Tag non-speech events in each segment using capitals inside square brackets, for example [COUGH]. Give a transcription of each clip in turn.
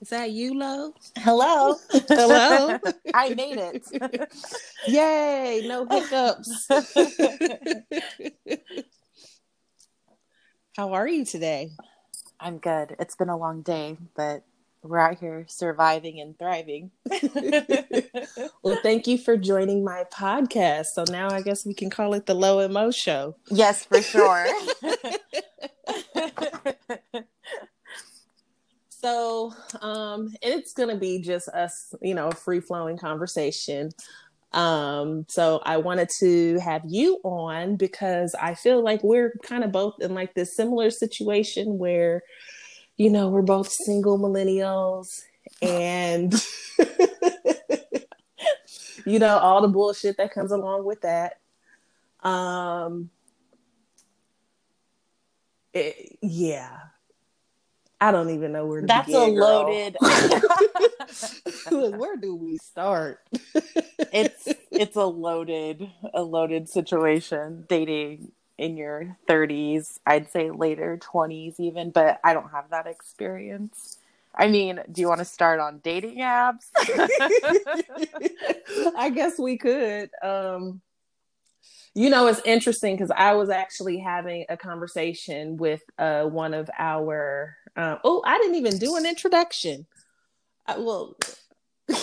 Is that you, Lo? Hello. Hello. [LAUGHS] I made it. Yay! No hiccups. [LAUGHS] How are you today? I'm good. It's been a long day, but we're out here surviving and thriving. [LAUGHS] well, thank you for joining my podcast. So now I guess we can call it the Lo and Moe Show. Yes, for sure. So, um, it's going to be just us, you know, a free flowing conversation. Um, so I wanted to have you on because I feel like we're kind of both in like this similar situation where, you know, we're both single millennials and, [LAUGHS] you know, all the bullshit that comes along with that. Um, it, yeah I don't even know where to That's begin, a loaded. [LAUGHS] [LAUGHS] where do we start? it's [LAUGHS] it's a loaded a loaded situation dating in your 30s, I'd say later 20s even, but I don't have that experience. I mean, do you want to start on dating apps? I guess we could. Um you know, it's interesting because I was actually having a conversation with uh, one of our. Uh, oh, I didn't even do an introduction. I, well, [LAUGHS]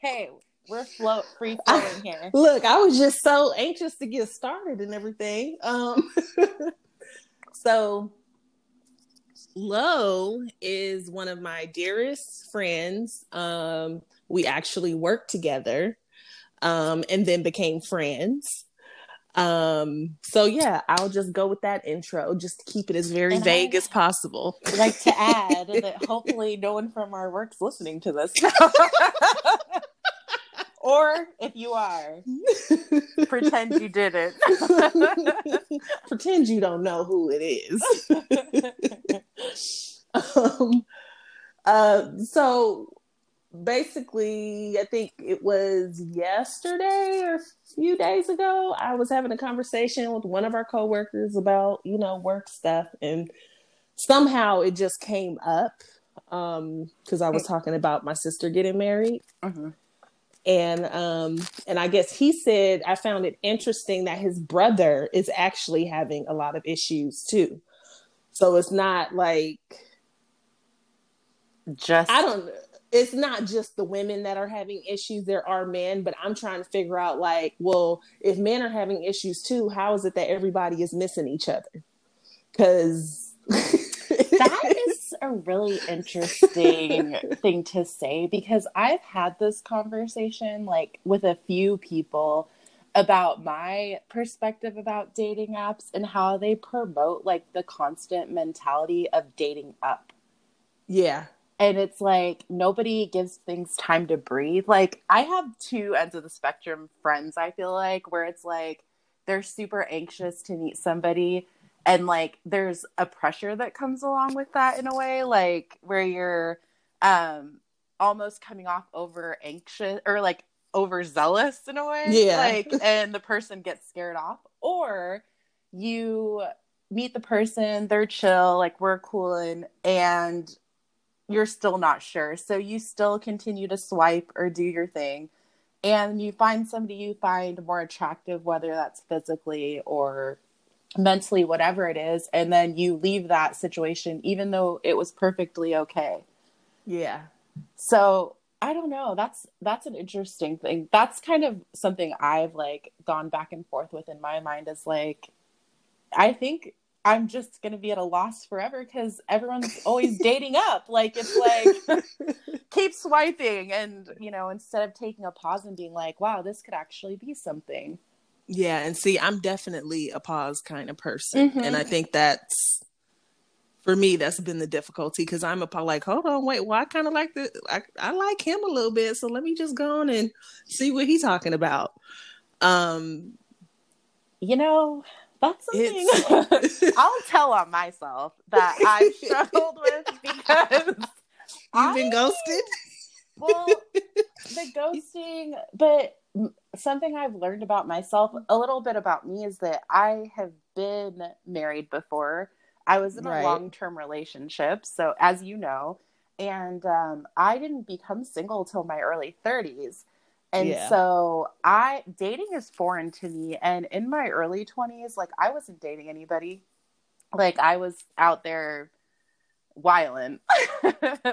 hey, we're float free flowing here. Look, I was just so anxious to get started and everything. Um, [LAUGHS] so, Lo is one of my dearest friends. Um, we actually worked together um, and then became friends. Um, so yeah, I'll just go with that intro, just to keep it as very and vague I as possible. Like to add that hopefully no one from our work's listening to this. [LAUGHS] or if you are, pretend you didn't. [LAUGHS] pretend you don't know who it is. [LAUGHS] um, uh, so basically, I think it was yesterday or a few days ago, I was having a conversation with one of our coworkers about, you know, work stuff. And somehow it just came up um because I was talking about my sister getting married. Mm-hmm. And um and I guess he said I found it interesting that his brother is actually having a lot of issues too. So it's not like just I don't it's not just the women that are having issues there are men but i'm trying to figure out like well if men are having issues too how is it that everybody is missing each other? Because [LAUGHS] that is a really interesting thing to say because i've had this conversation like with a few people about my perspective about dating apps and how they promote like the constant mentality of dating up. Yeah and it's like nobody gives things time to breathe. Like I have two ends of the spectrum friends, I feel like, where it's like they're super anxious to meet somebody and like there's a pressure that comes along with that in a way, like where you're um almost coming off over anxious or like overzealous in a way. Yeah. Like and the person gets scared off. Or you meet the person, they're chill, like we're cool and and you're still not sure. So you still continue to swipe or do your thing. And you find somebody you find more attractive, whether that's physically or mentally, whatever it is. And then you leave that situation, even though it was perfectly okay. Yeah. So I don't know. That's that's an interesting thing. That's kind of something I've like gone back and forth with in my mind is like I think I'm just going to be at a loss forever because everyone's always dating up. Like, it's like, [LAUGHS] keep swiping. And, you know, instead of taking a pause and being like, wow, this could actually be something. Yeah. And see, I'm definitely a pause kind of person. Mm-hmm. And I think that's, for me, that's been the difficulty because I'm a like, hold on, wait, well, I kind of like the, I, I like him a little bit. So let me just go on and see what he's talking about. Um, you know, that's something [LAUGHS] I'll tell on myself that I [LAUGHS] struggled with because you've I, been ghosted. Well, [LAUGHS] the ghosting, but something I've learned about myself, a little bit about me, is that I have been married before. I was in Right. a long term relationship, so as you know, and um, I didn't become single till my early 30s. And Yeah. so I dating is foreign to me. And in my early 20s, like I wasn't dating anybody. Like I was out there wilding. [LAUGHS]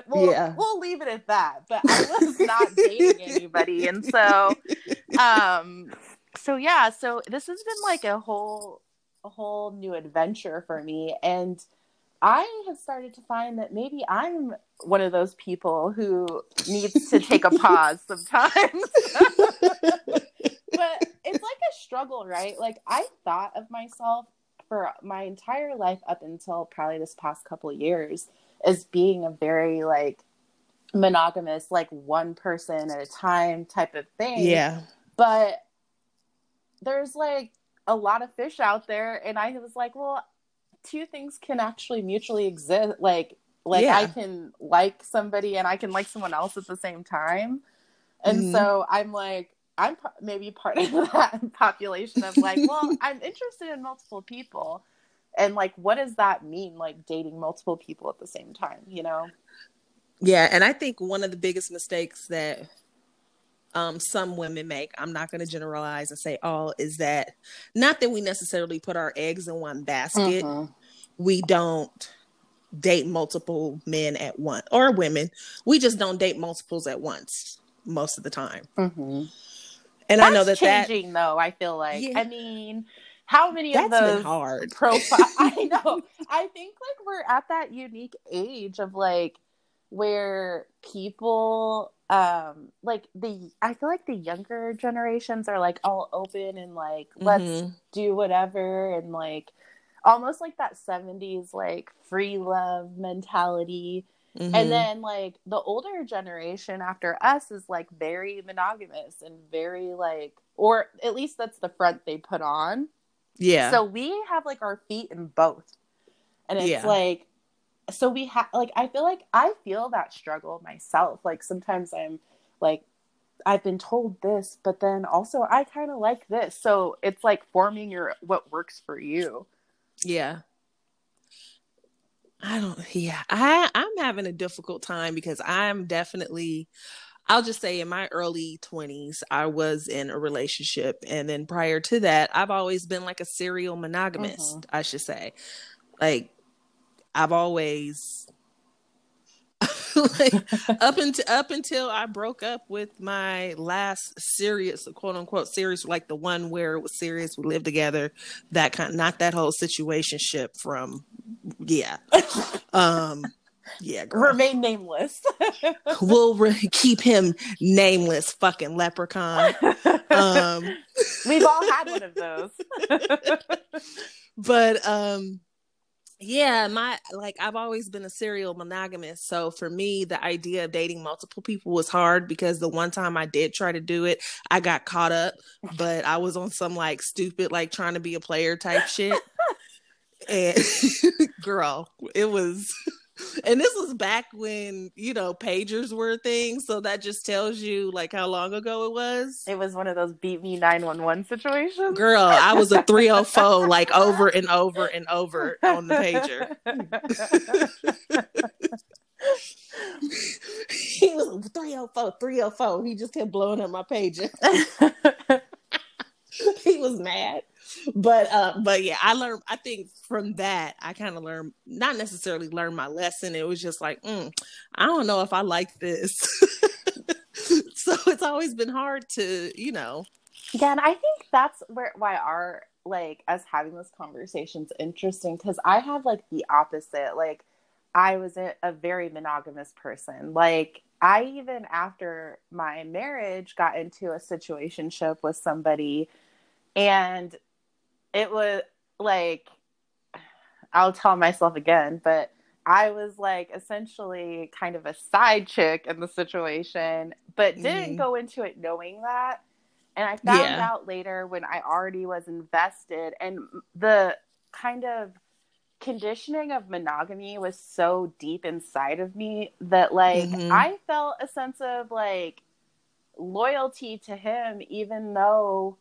we'll, Yeah. we'll leave it at that. But I [LAUGHS] was not dating anybody. And so [LAUGHS] um so yeah so this has been like a whole a whole new adventure for me and i have started to find that maybe i'm one of those people who needs to take a pause sometimes. [LAUGHS] But it's like a struggle right? Like i thought of myself for my entire life up until probably this past couple years as being a very like monogamous like one person at a time type of thing. Yeah. but there's like a lot of fish out there and i was like well two things can actually mutually exist like like Yeah. i can like somebody and i can like someone else at the same time and Mhm. so i'm like i'm p- maybe part of [LAUGHS] that population of like well [LAUGHS] i'm interested in multiple people and like what does that mean like dating multiple people at the same time you know Yeah, and I think one of the biggest mistakes that um, some women make, I'm not going to generalize and say all, is that not that we necessarily put our eggs in one basket. Mhm. We don't date multiple men at once or women. We just don't date multiples at once most of the time. Mhm. And I know that That's that changing though i feel like Yeah. i mean how many of that's those been hard. profile [LAUGHS] i [LAUGHS] know i think like we're at that unique age of like where people um like the i feel like the younger generations are like all open and like let's Mhm. do whatever and like almost like that 70s like free love mentality Mhm. and then like the older generation after us is like very monogamous and very like or at least that's the front they put on yeah. so we have like our feet in both. And it's Yeah. like so we have like I feel like I feel that struggle myself. Like sometimes I'm like I've been told this, but then also I kind of like this. So it's like forming your what works for you. Yeah. I don't yeah. I I'm having a difficult time because I'm definitely I'll just say in my early 20s I was in a relationship and then prior to that I've always been like a serial monogamist, mm-hmm. I should say. Like I've always [LAUGHS] like up until up until I broke up with my last serious quote unquote serious like the one where it was serious we lived together that kind not that whole situation ship from yeah um yeah girl. Remain nameless. [LAUGHS] we'll re- keep him nameless fucking leprechaun um [LAUGHS] We've all had one of those. but um yeah my like i've always been a serial monogamist so for me the idea of dating multiple people was hard because the one time i did try to do it i got caught up but i was on some like stupid like trying to be a player type shit. [LAUGHS] And [LAUGHS] girl it was and this was back when you know pagers were a thing so that just tells you like how long ago it was It was one of those beat me 911 situations. Girl, I was a 304 [LAUGHS] like over and over and over on the pager. [LAUGHS] he was 304, 304. He just kept blowing up my pager. [LAUGHS] he was mad. But uh but yeah, I learned I think from that I kind of learned not necessarily learned my lesson. It was just like, mm, I don't know if I like this. [LAUGHS] so it's always been hard to, you know, Yeah, and I think that's where why our like us having this conversation's is interesting because I have like the opposite. Like I was a, a very monogamous person. Like I even after my marriage got into a situationship with somebody and it was like I'll tell myself again, but I was like essentially kind of a side chick in the situation, but didn't Mhm. go into it knowing that. And I found Yeah. out later when I already was invested, and the kind of conditioning of monogamy was so deep inside of me that, like, Mhm. I felt a sense of like loyalty to him, even though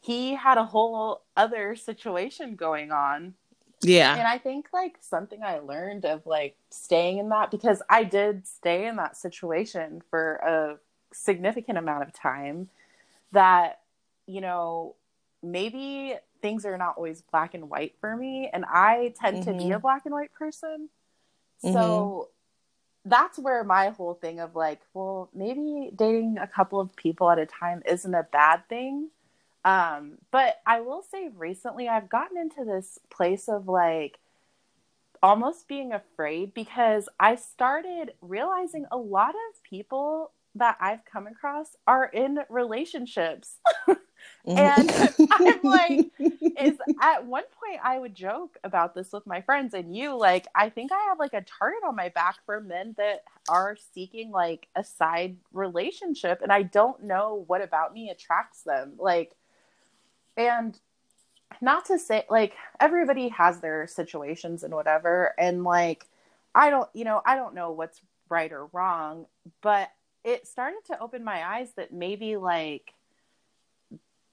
he had a whole other situation going on. Yeah. And I think like something I learned of like staying in that because I did stay in that situation for a significant amount of time that, you know, maybe things are not always black and white for me. And I tend mm-hmm. to be a mm-hmm. black and white person. So mm-hmm. that's where my whole thing of like, well, maybe dating a couple of people at a time isn't a bad thing um, but I will say recently I've gotten into this place of like almost being afraid because I started realizing a lot of people that I've come across are in relationships. [LAUGHS] Mm-hmm. and I'm like, [LAUGHS] is at one point I would joke about this with my friends and you, like, I think I have like a target on my back for men that are seeking like a side relationship, and I don't know what about me attracts them. Like, and not to say like everybody has their situations and whatever. And like i don't you know i don't know what's right or wrong but it started to open my eyes that maybe like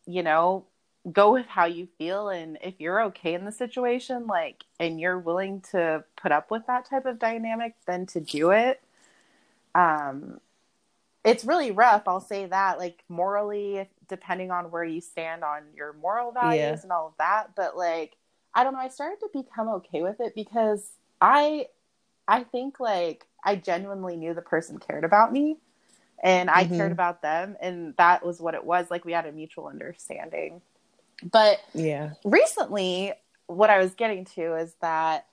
you know go with how you feel. And if you're okay in the situation like and you're willing to put up with that type of dynamic then to do it. Um it's really rough i'll say that like morally depending on where you stand on your moral values yeah. and all of that but like i don't know i started to become okay with it because i i think like i genuinely knew the person cared about me and i mm-hmm. cared about them and that was what it was like we had a mutual understanding but yeah recently what i was getting to is that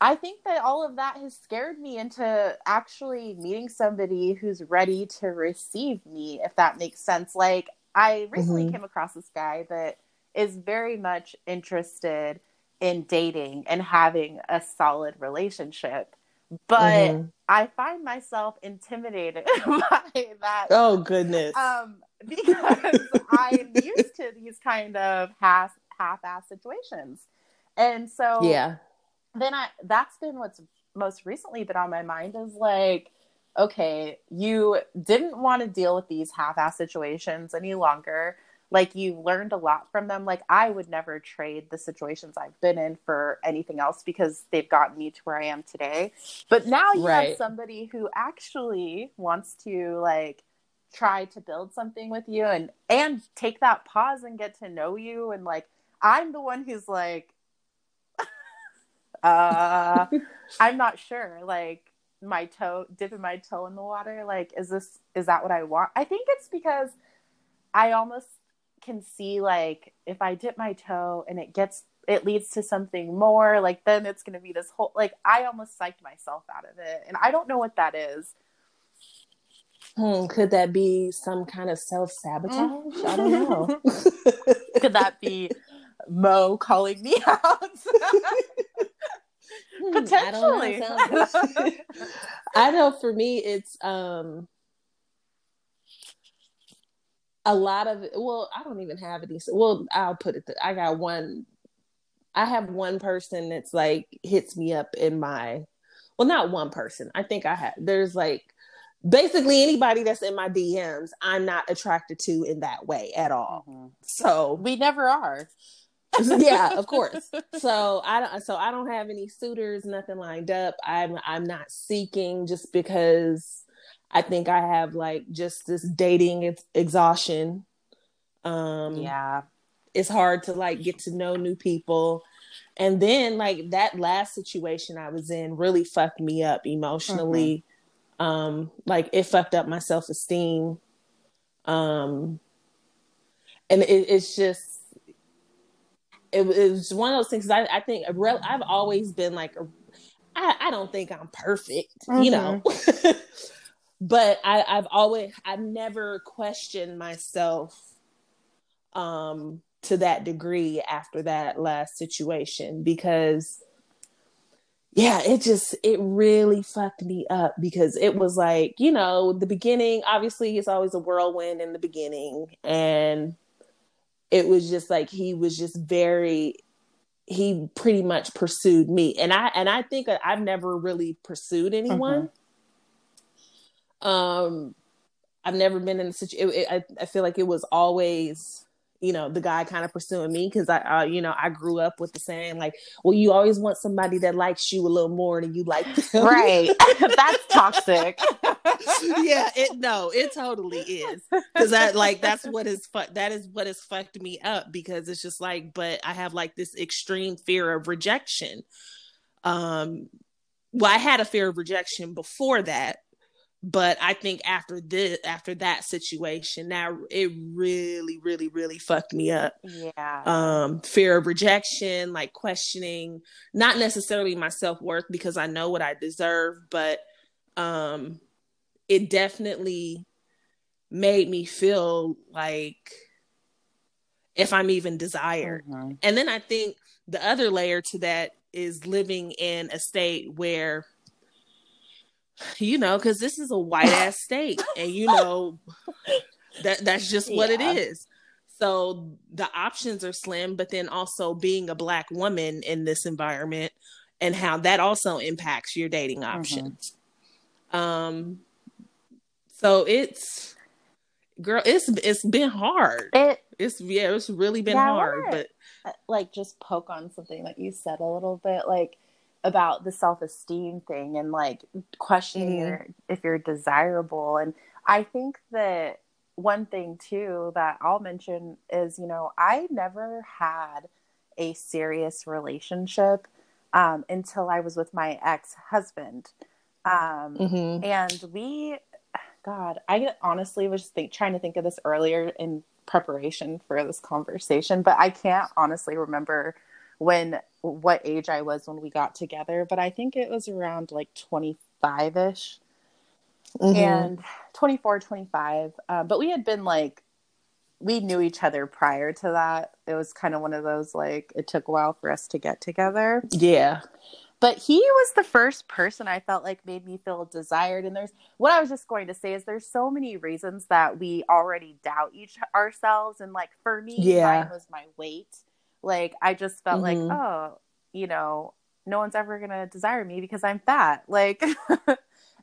I think that all of that has scared me into actually meeting somebody who's ready to receive me, if that makes sense. Like, I recently mm-hmm. came across this guy that is very much interested in dating and having a solid relationship. But mm-hmm. I find myself intimidated [LAUGHS] by that. Oh, goodness. Um, because I'm used to these kind of half half ass situations. And so, yeah then I that's been what's most recently been on my mind is like, okay, you didn't want to deal with these half-ass situations any longer. Like you learned a lot from them. Like I would never trade the situations I've been in for anything else because they've gotten me to where I am today. But now you right. have somebody who actually wants to like try to build something with you and and take that pause and get to know you and like I'm the one who's like uh, [LAUGHS] I'm not sure. Like my toe, dipping my toe in the water. Like, is this is that what I want? I think it's because I almost can see like if I dip my toe and it gets it leads to something more, like then it's gonna be this whole like I almost psyched myself out of it, and I don't know what that is. Hmm, could that be some kind of self sabotage? Mm. I don't know. [LAUGHS] could that be Moe calling me out? [LAUGHS] Potentially. [LAUGHS] I, know, I know for me it's um a lot of well, I don't even have any well, I'll put it th- I got one I have one person that's like hits me up in my well, not one person. I think I have there's like basically anybody that's in my DMs, I'm not attracted to in that way at all. Mm-hmm. So we never are. [LAUGHS] yeah, of course. [LAUGHS] So I don't. So I don't have any suitors, nothing lined up. I'm I'm not seeking just because I think I have like just this dating ex- exhaustion. Um, yeah, it's hard to like get to know new people, and then like that last situation I was in really fucked me up emotionally. Mm-hmm. Um, like it fucked up my self esteem. Um, and it, it's just it, it was one of those things. I, I think I've always been like, I, I don't think I'm perfect, mm-hmm. you know, [LAUGHS] but I, I've always, I've never questioned myself um, to that degree after that last situation because yeah it just it really fucked me up because it was like you know the beginning obviously it's always a whirlwind in the beginning and it was just like he was just very he pretty much pursued me and i and i think i've never really pursued anyone mm-hmm. um i've never been in a situation I, I feel like it was always you know the guy kind of pursuing me because I, uh, you know, I grew up with the saying like, "Well, you always want somebody that likes you a little more than you like them." Right. [LAUGHS] [LAUGHS] that's toxic. yeah, it no, it totally is because that like that's what is fu- that is what has fucked me up because it's just like, but I have like this extreme fear of rejection. Um, well, I had a fear of rejection before that, but I think after this, after that situation, now it really, really, really fucked me up. Yeah. Um, fear of rejection, like questioning, not necessarily my self worth because I know what I deserve, but um, it definitely made me feel like if I'm even desired. Mhm. And then I think the other layer to that is living in a state where, you know, because this is a white ass state, and you know that that's just what Yeah. it is. So the options are slim, but then also being a black woman in this environment and how that also impacts your dating options. Um, so it's girl, it's it's been hard. It It's yeah, it's really been Yeah, hard, but uh, like just poke on something that you said a little bit like about the self-esteem thing and like questioning Mhm. your if you're desirable and i think that one thing too that i'll mention is you know i never had a serious relationship um, until i was with my ex-husband um, Mhm. and we god i honestly was think, trying to think of this earlier in preparation for this conversation but i can't honestly remember when what age i was when we got together but i think it was around like 25ish Mhm. and 24 25 um, but we had been like we knew each other prior to that it was kind of one of those like it took a while for us to get together yeah, but he was the first person I felt like made me feel desired. And there's what I was just going to say is there's so many reasons that we already doubt each ourselves. And like for me, Yeah. mine was my weight. Like I just felt Mhm. like, oh, you know, no one's ever gonna desire me because I'm fat. [LAUGHS] Like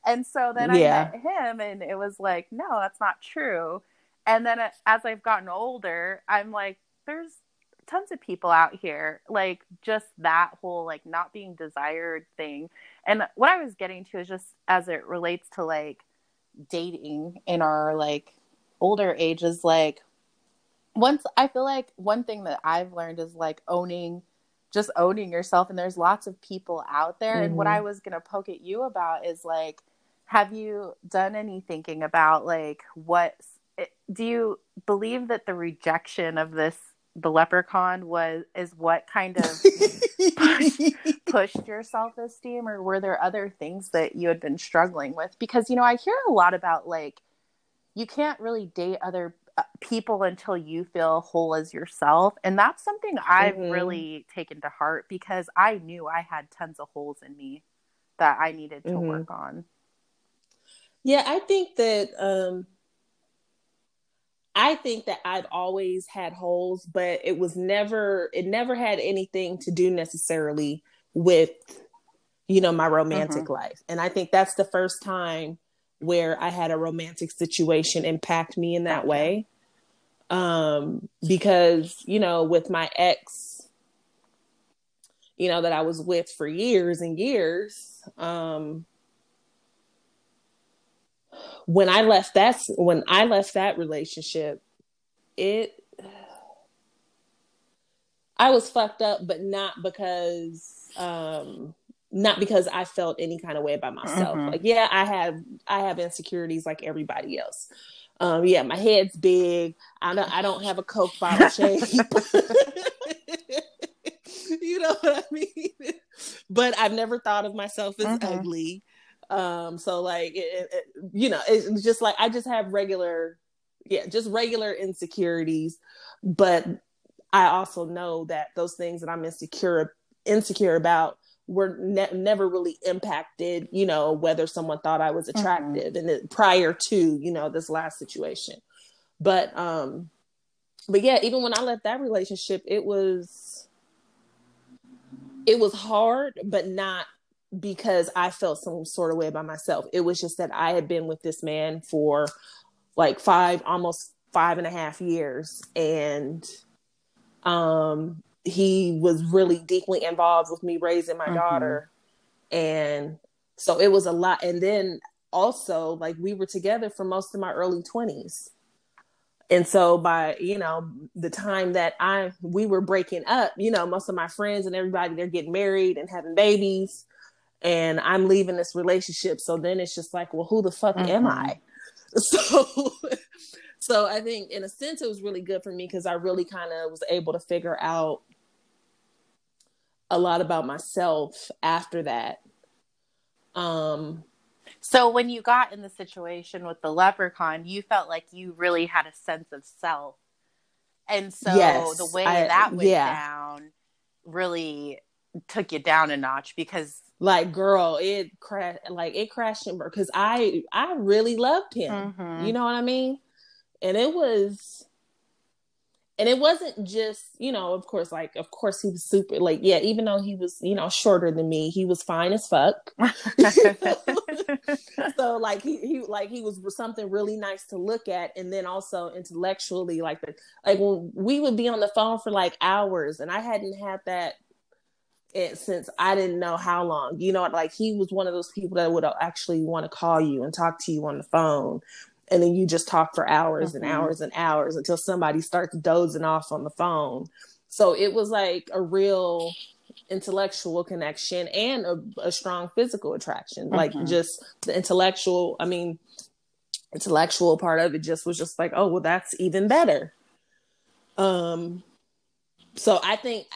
and so then Yeah. I met him and it was like, no, that's not true. And then as I've gotten older, I'm like, there's tons of people out here like just that whole like not being desired thing and what i was getting to is just as it relates to like dating in our like older ages like once i feel like one thing that i've learned is like owning just owning yourself and there's lots of people out there and what Mhm. i was going to poke at you about is like have you done any thinking about like what do you believe that the rejection of this the leprechaun was is what kind of [LAUGHS] pushed your self-esteem or were there other things that you had been struggling with because you know i hear a lot about like you can't really date other people until you feel whole as yourself and that's something i've Mhm. really taken to heart because i knew i had tons of holes in me that i needed to Mhm. work on Yeah, I think that um I think that I've always had holes, but it was never it never had anything to do necessarily with you know my romantic life. And I think that's the first time where I had a romantic situation impact me in that way. Um because, you know, with my ex you know that I was with for years and years, um when I left that when I left that relationship, it I was fucked up, but not because um not because I felt any kind of way about myself. Mhm. Like, yeah, I have I have insecurities like everybody else. Um, yeah, my head's big. I don't I don't have a Coke bottle [LAUGHS] shape. [LAUGHS] you know what I mean? But I've never thought of myself as Mhm. ugly. Um, so like it, it, you know, it's just like I just have regular, yeah, just regular insecurities. But I also know that those things that I'm insecure insecure about were ne- never really impacted, you know, whether someone thought I was attractive and it, prior to, you know, this last situation. But um but yeah, even when I left that relationship, it was it was hard, but not because I felt some sort of way about myself. It was just that I had been with this man for like five, almost five and a half years and um he was really deeply involved with me raising my mm-hmm. daughter. And so it was a lot. And then also like we were together for most of my early 20s and so by you know the time that i we were breaking up you know most of my friends and everybody they're getting married and having babies. And i'm leaving this relationship. So then it's just like well who the fuck mm-hmm. am i? [LAUGHS] So so i think in a sense it was really good for me because i really kind of was able to figure out a lot about myself after that um so when you got in the situation with the leprechaun, you felt like you really had a sense of self. And so yes, the way I, that went yeah. down really took you down a notch because like girl it crashed like it crashed and because i i really loved him mm-hmm. you know what i mean and it was and it wasn't just you know of course like of course he was super like yeah even though he was you know shorter than me he was fine as fuck. [LAUGHS] [LAUGHS] So like he, he like he was something really nice to look at and then also intellectually like the like when we would be on the phone for like hours and i hadn't had that it, since i didn't know how long you know like he was one of those people that would actually want to call you and talk to you on the phone and then you just talk for hours mm-hmm. and hours and hours until somebody starts dozing off on the phone. So it was like a real intellectual connection and a, a strong physical attraction. Mm-hmm. Like just the intellectual, I mean, intellectual part of it just was just like, oh, well, that's even better. Um, so I think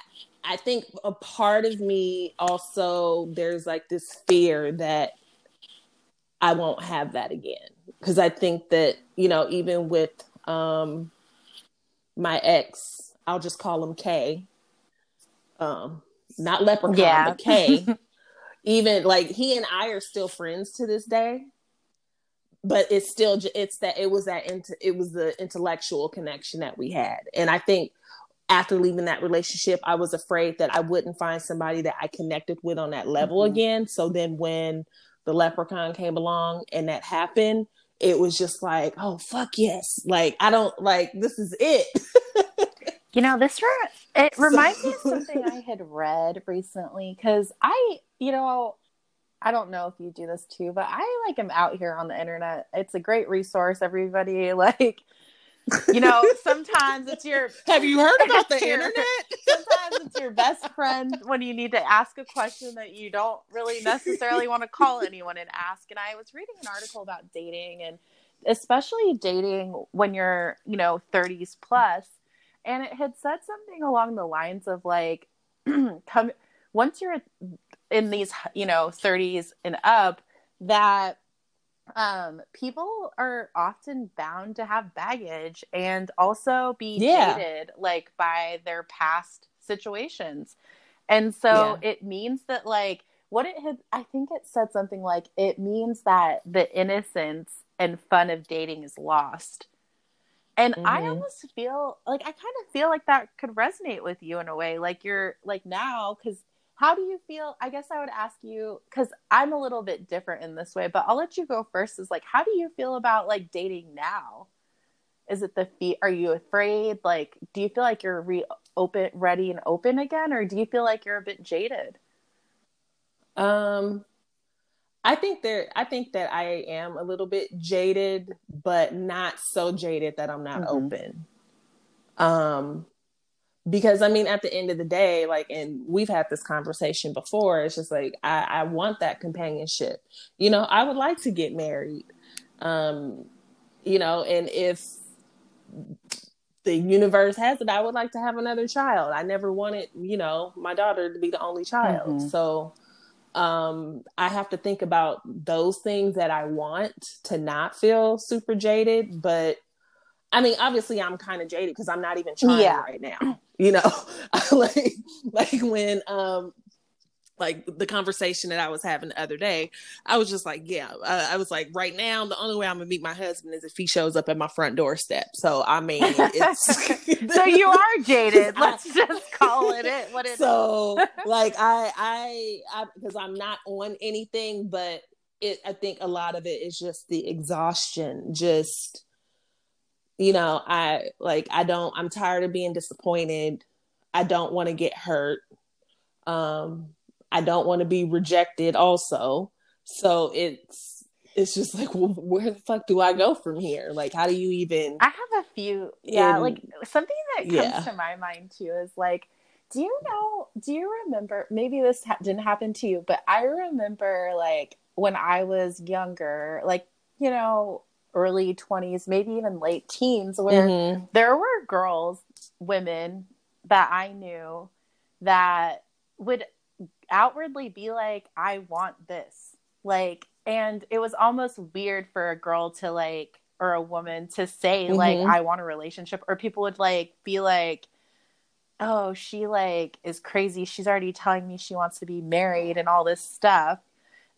I think a part of me also there's like this fear that I won't have that again because I think that you know even with um my ex, I'll just call him K. Um, not leprechaun, yeah. but K. [LAUGHS] even like he and I are still friends to this day, but it's still it's that it was that it was the intellectual connection that we had, and I think after leaving that relationship, I was afraid that I wouldn't find somebody that I connected with on that level mm-hmm. again. So then when the leprechaun came along and that happened, it was just like, oh fuck yes. Like I don't like this is it. [LAUGHS] you know, this re- it reminds so... me of something I had read recently cuz I, you know, I don't know if you do this too, but I like am out here on the internet. It's a great resource everybody [LAUGHS] like you know, sometimes it's your. [LAUGHS] Have you heard about the [LAUGHS] internet? [LAUGHS] sometimes it's your best friend when you need to ask a question that you don't really necessarily want to call anyone and ask. And I was reading an article about dating and especially dating when you're, you know, 30s plus, and it had said something along the lines of like, [CLEARS THROAT] come once you're in these, you know, 30s and up, that um people are often bound to have baggage and also be yeah. dated like by their past situations and so yeah. it means that like what it had i think it said something like it means that the innocence and fun of dating is lost and mm-hmm. i almost feel like i kind of feel like that could resonate with you in a way like you're like now because how do you feel? I guess i would ask you because i'm a little bit different in this way but i'll let you go first is like how do you feel about like dating now? Is it the feet are you afraid? Like do you feel like you're re open ready and open again or do you feel like you're a bit jaded? Um i think there i think that i am a little bit jaded but not so jaded that i'm not mm-hmm. open. Um because I mean, at the end of the day, like, and we've had this conversation before. It's just like I, I want that companionship. You know, I would like to get married. Um, you know, and if the universe has it, I would like to have another child. I never wanted, you know, my daughter to be the only child. Mm-hmm. So um I have to think about those things that I want to not feel super jaded, but I mean, obviously, I'm kind of jaded because I'm not even trying yeah. right now. You know, [LAUGHS] like like when um like the conversation that I was having the other day, I was just like, yeah, uh, I was like, right now, the only way I'm gonna meet my husband is if he shows up at my front doorstep. So I mean, it's [LAUGHS] so you are jaded. [LAUGHS] Let's just call it it. What it so like I I because I'm not on anything, but it I think a lot of it is just the exhaustion, just you know, I like I don't I'm tired of being disappointed. I don't want to get hurt. Um I don't want to be rejected also. So it's it's just like well, where the fuck do I go from here? Like how do you even I have a few yeah, in- like something that comes Yeah. to my mind too is like do you know do you remember maybe this ha- didn't happen to you, but I remember like when I was younger, like, you know, early 20s, maybe even late teens where Mhm. there were girls, women that I knew that would outwardly be like, I want this. Like, and it was almost weird for a girl to like, or a woman to say, like, Mhm. I want a relationship. Or people would like be like, oh, she like is crazy. She's already telling me she wants to be married and all this stuff.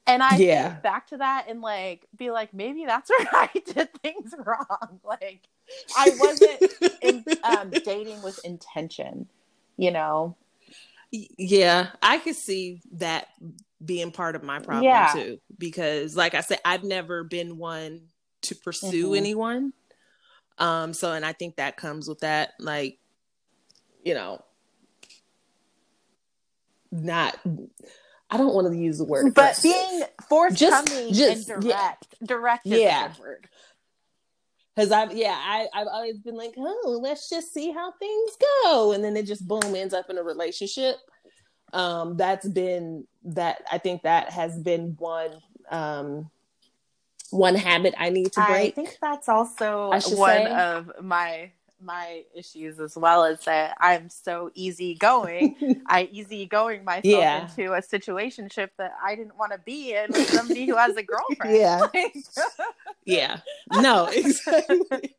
And I Yeah. think back to that and like be like, maybe that's [LAUGHS] where I did things [LAUGHS] wrong. Like I wasn't in, um, [LAUGHS] dating with intention, you know? Yeah, I could see that being part of my problem Yeah. too. Because like I said, I've never been one to pursue Mhm. anyone. Um, so and I think that comes with that, like, you know, not I don't want to use the word But being forthcoming just- and yeah. direct, direct is Yeah. a good word. Because I've yeah, I I've always been like, oh, let's just see how things go, and then it just boom ends up in a relationship. Um, that's been that I think that has been one um one habit I need to break. I think that's also one say. of my my issues as well is that I'm so easygoing. [LAUGHS] I easygoing myself Yeah. into a situationship that I didn't want to be in with somebody who has a girlfriend. Yeah. [LAUGHS] Like, [LAUGHS] yeah, no, exactly.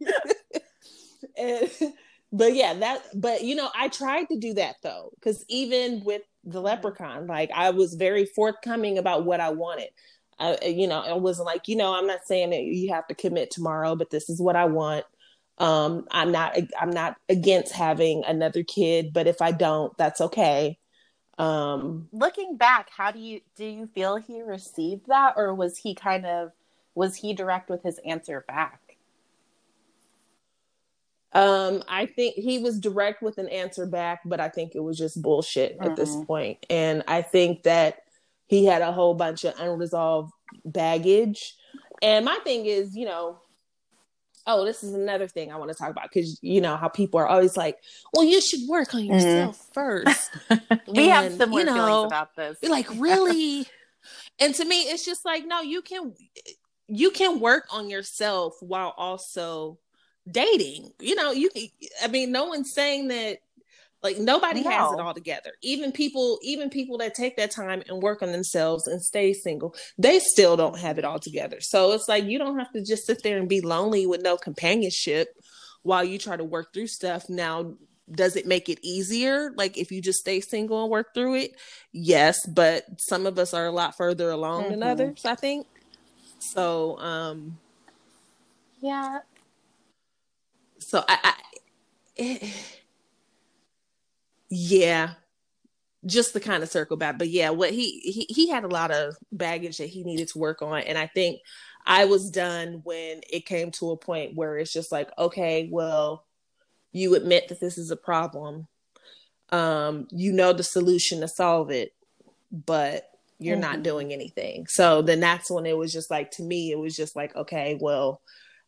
And- but yeah, that. But you know, I tried to do that though, because even with the mm-hmm. leprechaun, like I was very forthcoming about what I wanted. I, you know, I wasn't like, you know, I'm not saying that you have to commit tomorrow, but this is what I want. Um, I'm not, I'm not against having another kid, but if I don't, that's okay. Um, looking back, how do you do you feel he received that or was he kind of was he direct with his answer back? Um, I think he was direct with an answer back, but I think it was just bullshit at this Mhm. point. And I think that he had a whole bunch of unresolved baggage. And my thing is, you know, oh, this is another thing I want to talk about because you know how people are always like, well, you should work on mm-hmm. yourself first. [LAUGHS] We have And, similar you know, feelings about this. You're like, really? and to me, it's just like, no, you can you can work on yourself while also dating. You know, you I mean, no one's saying that like nobody has it all together. Even people, even people that take that time and work on themselves and stay single, they still don't have it all together. So it's like you don't have to just sit there and be lonely with no companionship while you try to work through stuff. Now, does it make it easier? Like if you just stay single and work through it? Yes, but some of us are a lot further along than Mhm. others, I think. So, um, yeah. so I, I it, yeah, just the kind of circle back. But yeah, what he, he he had a lot of baggage that he needed to work on, and I think I was done when it came to a point where it's just like, okay, well, you admit that this is a problem. Um, you know the solution to solve it, but you're not Mhm. doing anything. So then that's when it was just like to me, it was just like, okay, well,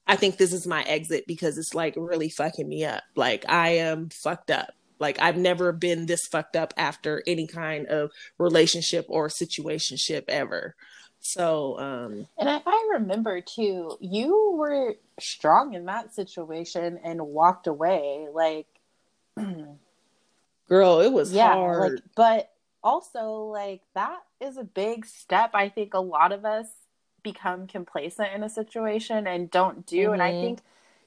I think this is my exit because it's like really fucking me up. Like I am fucked up. Like I've never been this fucked up after any kind of relationship or situationship ever. So um And if I remember too, you were strong in that situation and walked away. Like, girl, it was yeah, hard. like, but also like that is a big step. I think a lot of us become complacent in a situation and don't do. And I Mhm. think,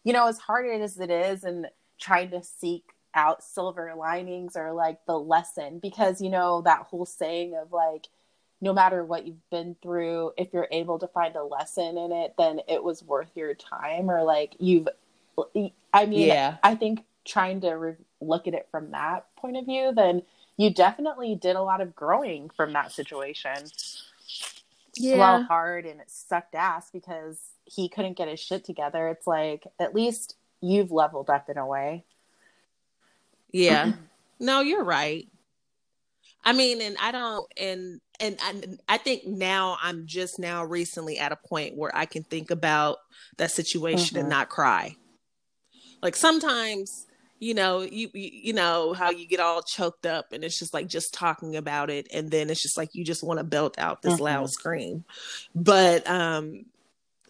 you know, as hard as it is, and trying to seek out silver linings or like the lesson, because you know that whole saying of like, no matter what you've been through, if you're able to find a lesson in it, then it was worth your time. Or like you've, I mean, Yeah. I think trying to re- look at it from that point of view, then you definitely did a lot of growing from that situation. Yeah. hard and it sucked ass because he couldn't get his shit together. It's like at least you've leveled up in a way. Yeah. [CLEARS THROAT] no, you're right. I mean, and I don't, and and I, I think now I'm just now recently at a point where I can think about that situation mm-hmm. and not cry. Like sometimes, you know, you, you you know how you get all choked up and it's just like just talking about it, and then it's just like you just want to belt out this mm-hmm. loud scream. But um,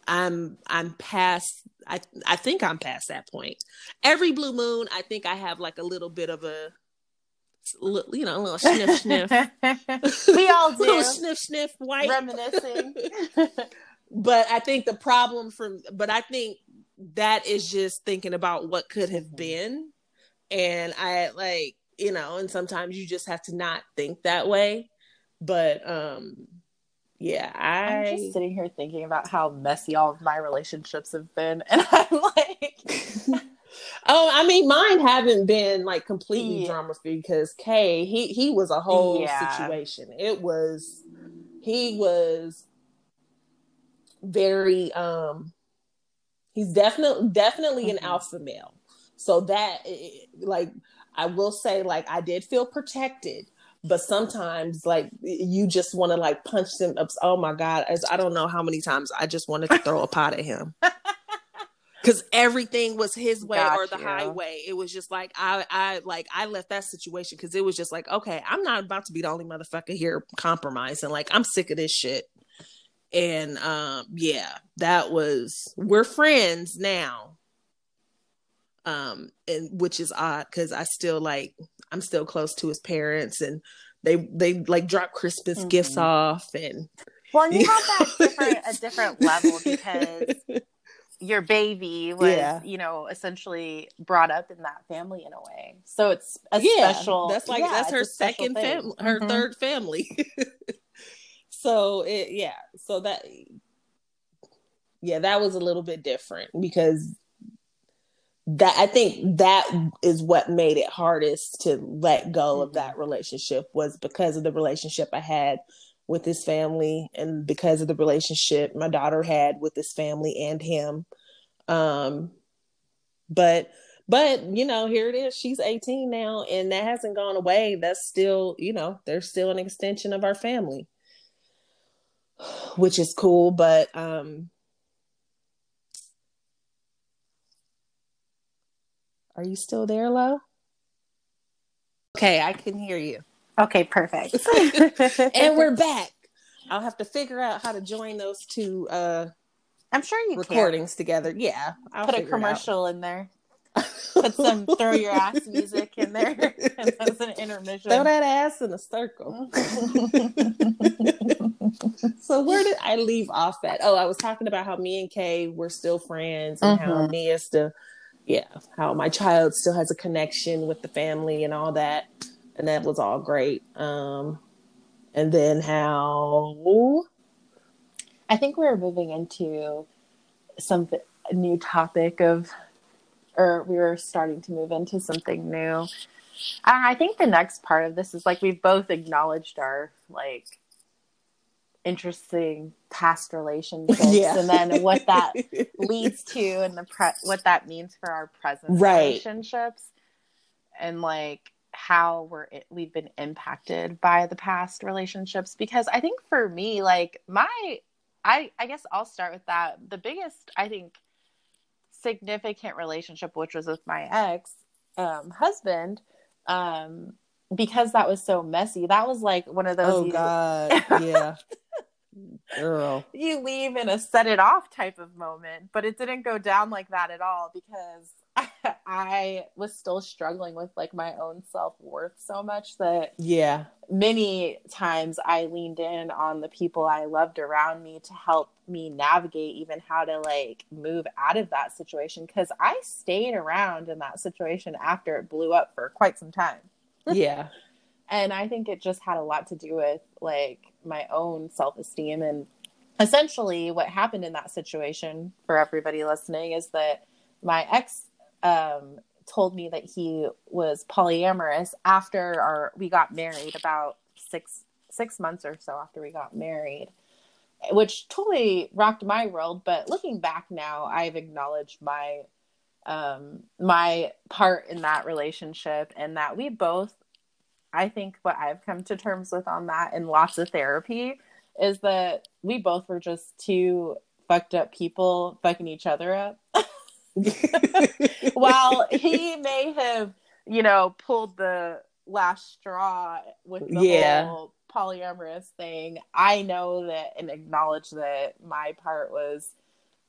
I'm I'm past. I I think I'm past that point. Every blue moon, I think I have like a little bit of a you know, a little sniff sniff. [LAUGHS] we all [LAUGHS] do. little sniff sniff white. Reminiscing. [LAUGHS] but I think the problem from but I think that is just thinking about what could have been. And I like, you know, and sometimes you just have to not think that way. But um yeah, I... I'm just sitting here thinking about how messy all of my relationships have been, [LAUGHS] and I'm like, [LAUGHS] Oh, I mean, mine haven't been like completely yeah. drama free because Kay, he he was a whole yeah. situation. It was he was very um he's definitely definitely mm-hmm. an alpha male. So that like I will say like I did feel protected, but sometimes like you just want to like punch them up. Oh my god, as I don't know how many times I just wanted to [LAUGHS] throw a pot at him. because everything was his way or the highway. It was just like I, I like I left that situation because it was just like, okay, I'm not about to be the only motherfucker here compromising. Like I'm sick of this shit. And um, yeah, that was we're friends now. Um, and which is odd because I still like I'm still close to his parents and they they like drop Christmas mm-hmm. gifts off and well, and you have that [LAUGHS] different a different level because [LAUGHS] your baby was yeah. you know essentially brought up in that family in a way so it's a yeah, special that's like yeah, that's her second family her mm-hmm. third family [LAUGHS] so it yeah so that yeah that was a little bit different because that i think that is what made it hardest to let go mm-hmm. of that relationship was because of the relationship i had with his family and because of the relationship my daughter had with his family and him. Um but but you know here it is. She's 18 now and that hasn't gone away. That's still you know there's still an extension of our family [SIGHS] which is cool but um are you still there Lo? okay i can hear you Okay, perfect. [LAUGHS] [LAUGHS] and we're back. I'll have to figure out how to join those two uh I'm sure you recordings can. together. Yeah. I'll Put a commercial in there. [LAUGHS] Put some throw your ass music in there That's an intermission. Throw that ass in a circle. so where did I leave off at? Oh, I was talking about how me and Kay were still friends and mm-hmm. how Nia still yeah, how my child still has a connection with the family and all that and that was all great. Um, and then how I think we are moving into some new topic of, or we were starting to move into something new. I think the next part of this is like we've both acknowledged our like interesting past [LAUGHS] relationships yeah. and then what that [LAUGHS] leads to and the pre- what that means for our present right. relationships and like how we're we've been impacted by the past relationships because I think for me like my I I guess I'll start with that. The biggest I think significant relationship which was with my ex um, husband um, because that was so messy. That was like one of those Oh god. [LAUGHS] yeah. Girl. You leave in a set it off type of moment, but it didn't go down like that at all because [LAUGHS] I was still struggling with like my own self worth so much that yeah, many times I leaned in on the people I loved around me to help me navigate even how to like move out of that situation because I stayed around in that situation after it blew up for quite some time. Yeah. [LAUGHS] and I think it just had a lot to do with like my own self esteem and essentially what happened in that situation for everybody listening is that my ex um, told me that he was polyamorous after our we got married about six six months or so after we got married which totally rocked my world. But looking back now i've acknowledged my um, my part in that relationship, and that we both, I think, what I've come to terms with on that in lots of therapy is that we both were just two fucked up people fucking each other up. [LAUGHS] While he may have, you know, pulled the last straw with the Yeah. whole polyamorous thing, I know that and acknowledge that my part was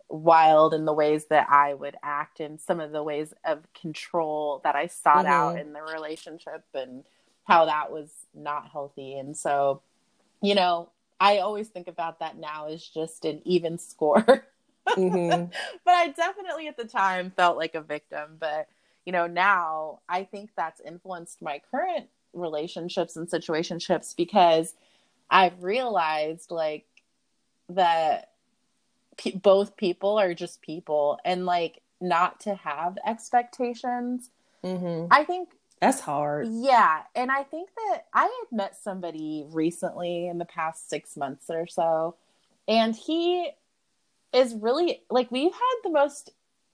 wild in the ways that I would act and some of the ways of control that I sought out Mhm. in the relationship and how that was not healthy. And so, you know, I always think about that now as just an even score. [LAUGHS] Mhm. but I definitely at the time felt like a victim. But, you know, now I think that's influenced my current relationships and situationships because I've realized like that pe- both people are just people and like not to have expectations. Mhm. I think That's hard. yeah, and I think that I had met somebody recently in the past six months or so, and he is really like we've had the most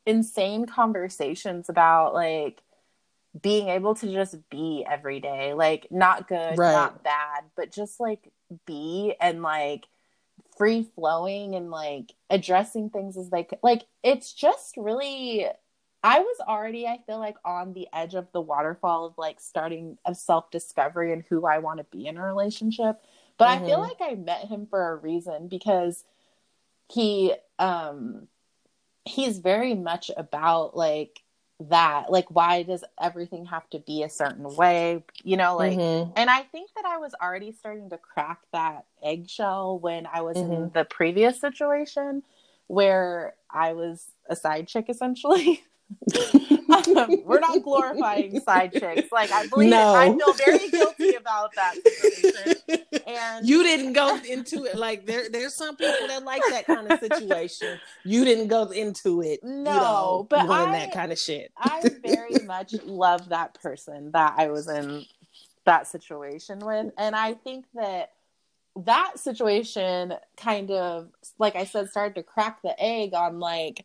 insane conversations about like being able to just be every day, like not good, Right. not bad, but just like be and like free flowing and like addressing things as they could. Like it's just really I was already, I feel like, on the edge of the waterfall of like starting of self discovery and who I want to be in a relationship. But I feel Mhm. like I met him for a reason because he um he's very much about like that. Like why does everything have to be a certain way? You know, like Mhm. and I think that I was already starting to crack that eggshell when I was in Mhm. the previous situation where I was a side chick essentially. [LAUGHS] [LAUGHS] um, we're not [LAUGHS] glorifying side chicks. Like I believe No. I feel very guilty about that situation. [LAUGHS] And you didn't go into it like there. There's some people that like that kind of situation. You didn't go into it. you No, know, but I- that kind of shit. I very much love that person that I was in that situation with. And I think that that situation kind of, like I said, started to crack the egg on like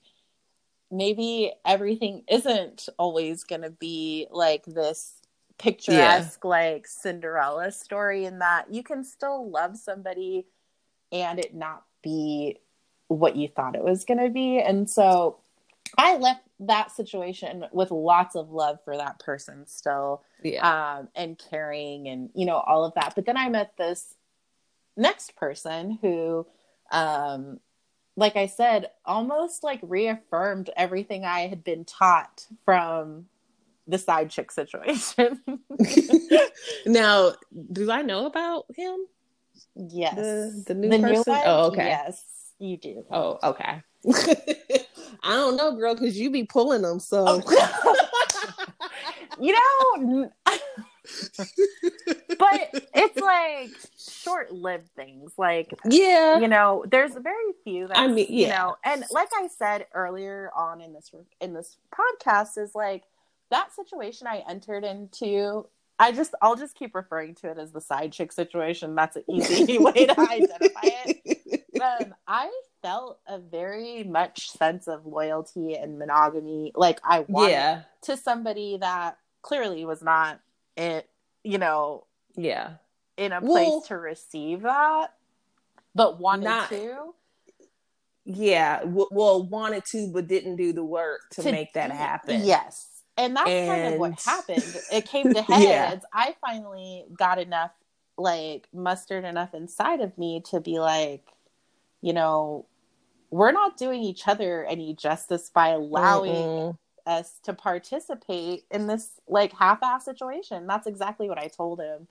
maybe everything isn't always going to be like this picturesque, like Cinderella story, in that you can still love somebody and it not be what you thought it was going to be. And so I left that situation with lots of love for that person still Yeah. um, and caring and you know all of that. But then I met this next person who, um, like I said, almost like reaffirmed everything I had been taught from the side chick situation. [LAUGHS] [LAUGHS] now, do I know about him? yes, The- the new person? one? Oh, okay. Yes, you do. Oh, okay. [LAUGHS] I don't know, girl, because you be pulling them. So Oh. you know but it's like short-lived things. Like yeah, you know there's very few that I mean, you yeah. know and like i said earlier on in this in this podcast is like that situation i entered into i just i'll just keep referring to it as the side chick situation. That's an easy [LAUGHS] way to identify it. Um, i felt a very much sense of loyalty and monogamy. Like i wanted yeah, to somebody that clearly was not it you know yeah. in a Well- place to receive that but wanted Not- to Yeah, w- well, wanted to but didn't do the work to, To- make that happen. yes and that's kind of what happened it came to [LAUGHS] heads Yeah. i finally got enough like mustered enough inside of me to be like you know we're not doing each other any justice by allowing Mm-mm. Us to participate in this like half-ass situation. That's exactly what I told him.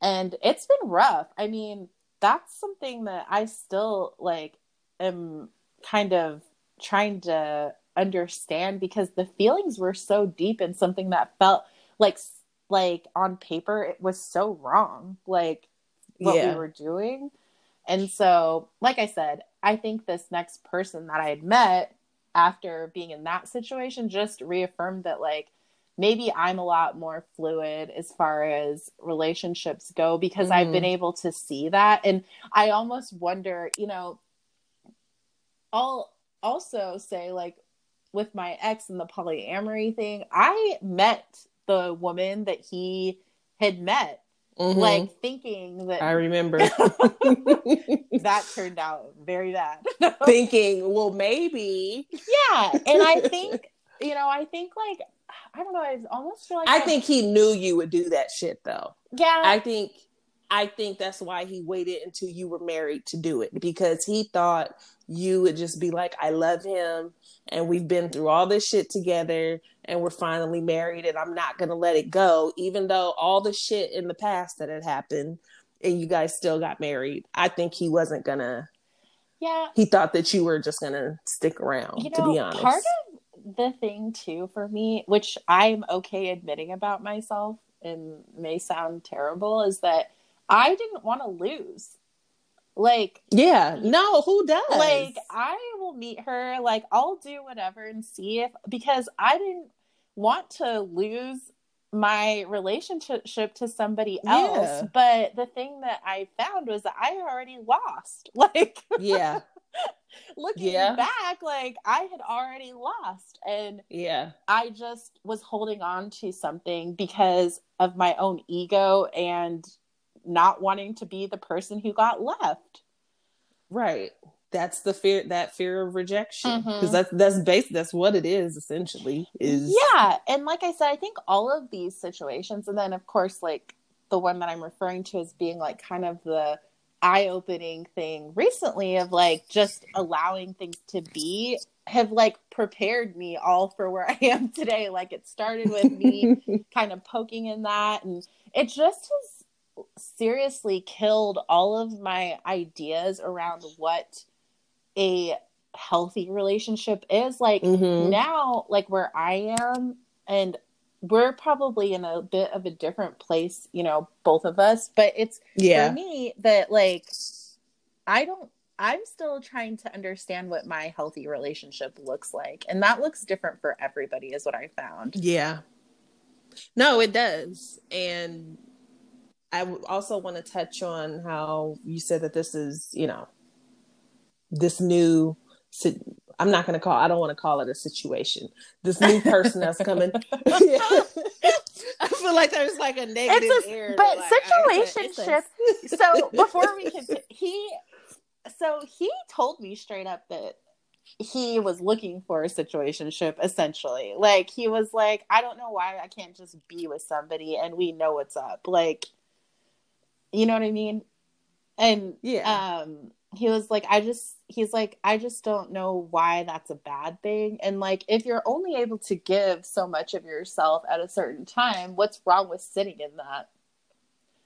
And it's been rough. I mean, that's something that I still like am kind of trying to understand because the feelings were so deep in something that felt like like on paper it was so wrong. Like what Yeah. we were doing. And so, like I said, I think this next person that I had met after being in that situation just reaffirmed that, like, maybe I'm a lot more fluid as far as relationships go because I've Mhm. been able to see that. And I almost wonder, you know, I'll also say, like, with my ex and the polyamory thing, I met the woman that he had met, mm-hmm. like thinking that I remember [LAUGHS] that [LAUGHS] turned out very bad. thinking, well, maybe. Yeah. And I think, [LAUGHS] you know, I think like, I don't know, I almost feel like I, I think he knew you would do that shit though. Yeah. I think I think that's why he waited until you were married to do it because he thought you would just be like, I love him and we've been through all this shit together and we're finally married and I'm not going to let it go, even though all the shit in the past that had happened and you guys still got married. I think he wasn't going to. Yeah. He thought that you were just going to stick around, you know, to be honest. Part of the thing, too, for me, which I'm okay admitting about myself and may sound terrible, is that I didn't want to lose. Like, yeah, no, who does? Like, I will meet her, like, I'll do whatever and see if, because I didn't want to lose my relationship to somebody else. Yeah. But the thing that I found was that I already lost. [LAUGHS] Like, yeah. [LAUGHS] looking yeah. back, like I had already lost. And yeah, I just was holding on to something because of my own ego and not wanting to be the person who got left. Right. That's the fear that fear of rejection because mm-hmm. that's that's base that's what it is essentially is yeah and like I said I think all of these situations and then of course like the one that I'm referring to as being like kind of the eye-opening thing recently of like just allowing things to be have like prepared me all for where I am today. Like it started with me [LAUGHS] kind of poking in that and it just has seriously killed all of my ideas around what a healthy relationship is like mm-hmm. now like where i am and we're probably in a bit of a different place you know both of us but it's yeah. for me that like i don't i'm still trying to understand what my healthy relationship looks like and that looks different for everybody is what i found yeah no it does and I also want to touch on how you said that this is, you know, this new. I'm not going to call. I don't want to call it a situation. This new person that's coming. [LAUGHS] [LAUGHS] I feel like there's like a negative it's a, air. But like, situationship. so [LAUGHS] before we can, he, so he told me straight up that he was looking for a situationship essentially like he was like i don't know why i can't just be with somebody and we know what's up like you know what I mean? And yeah. um he was like I just he's like I just don't know why that's a bad thing and like if you're only able to give so much of yourself at a certain time, what's wrong with sitting in that?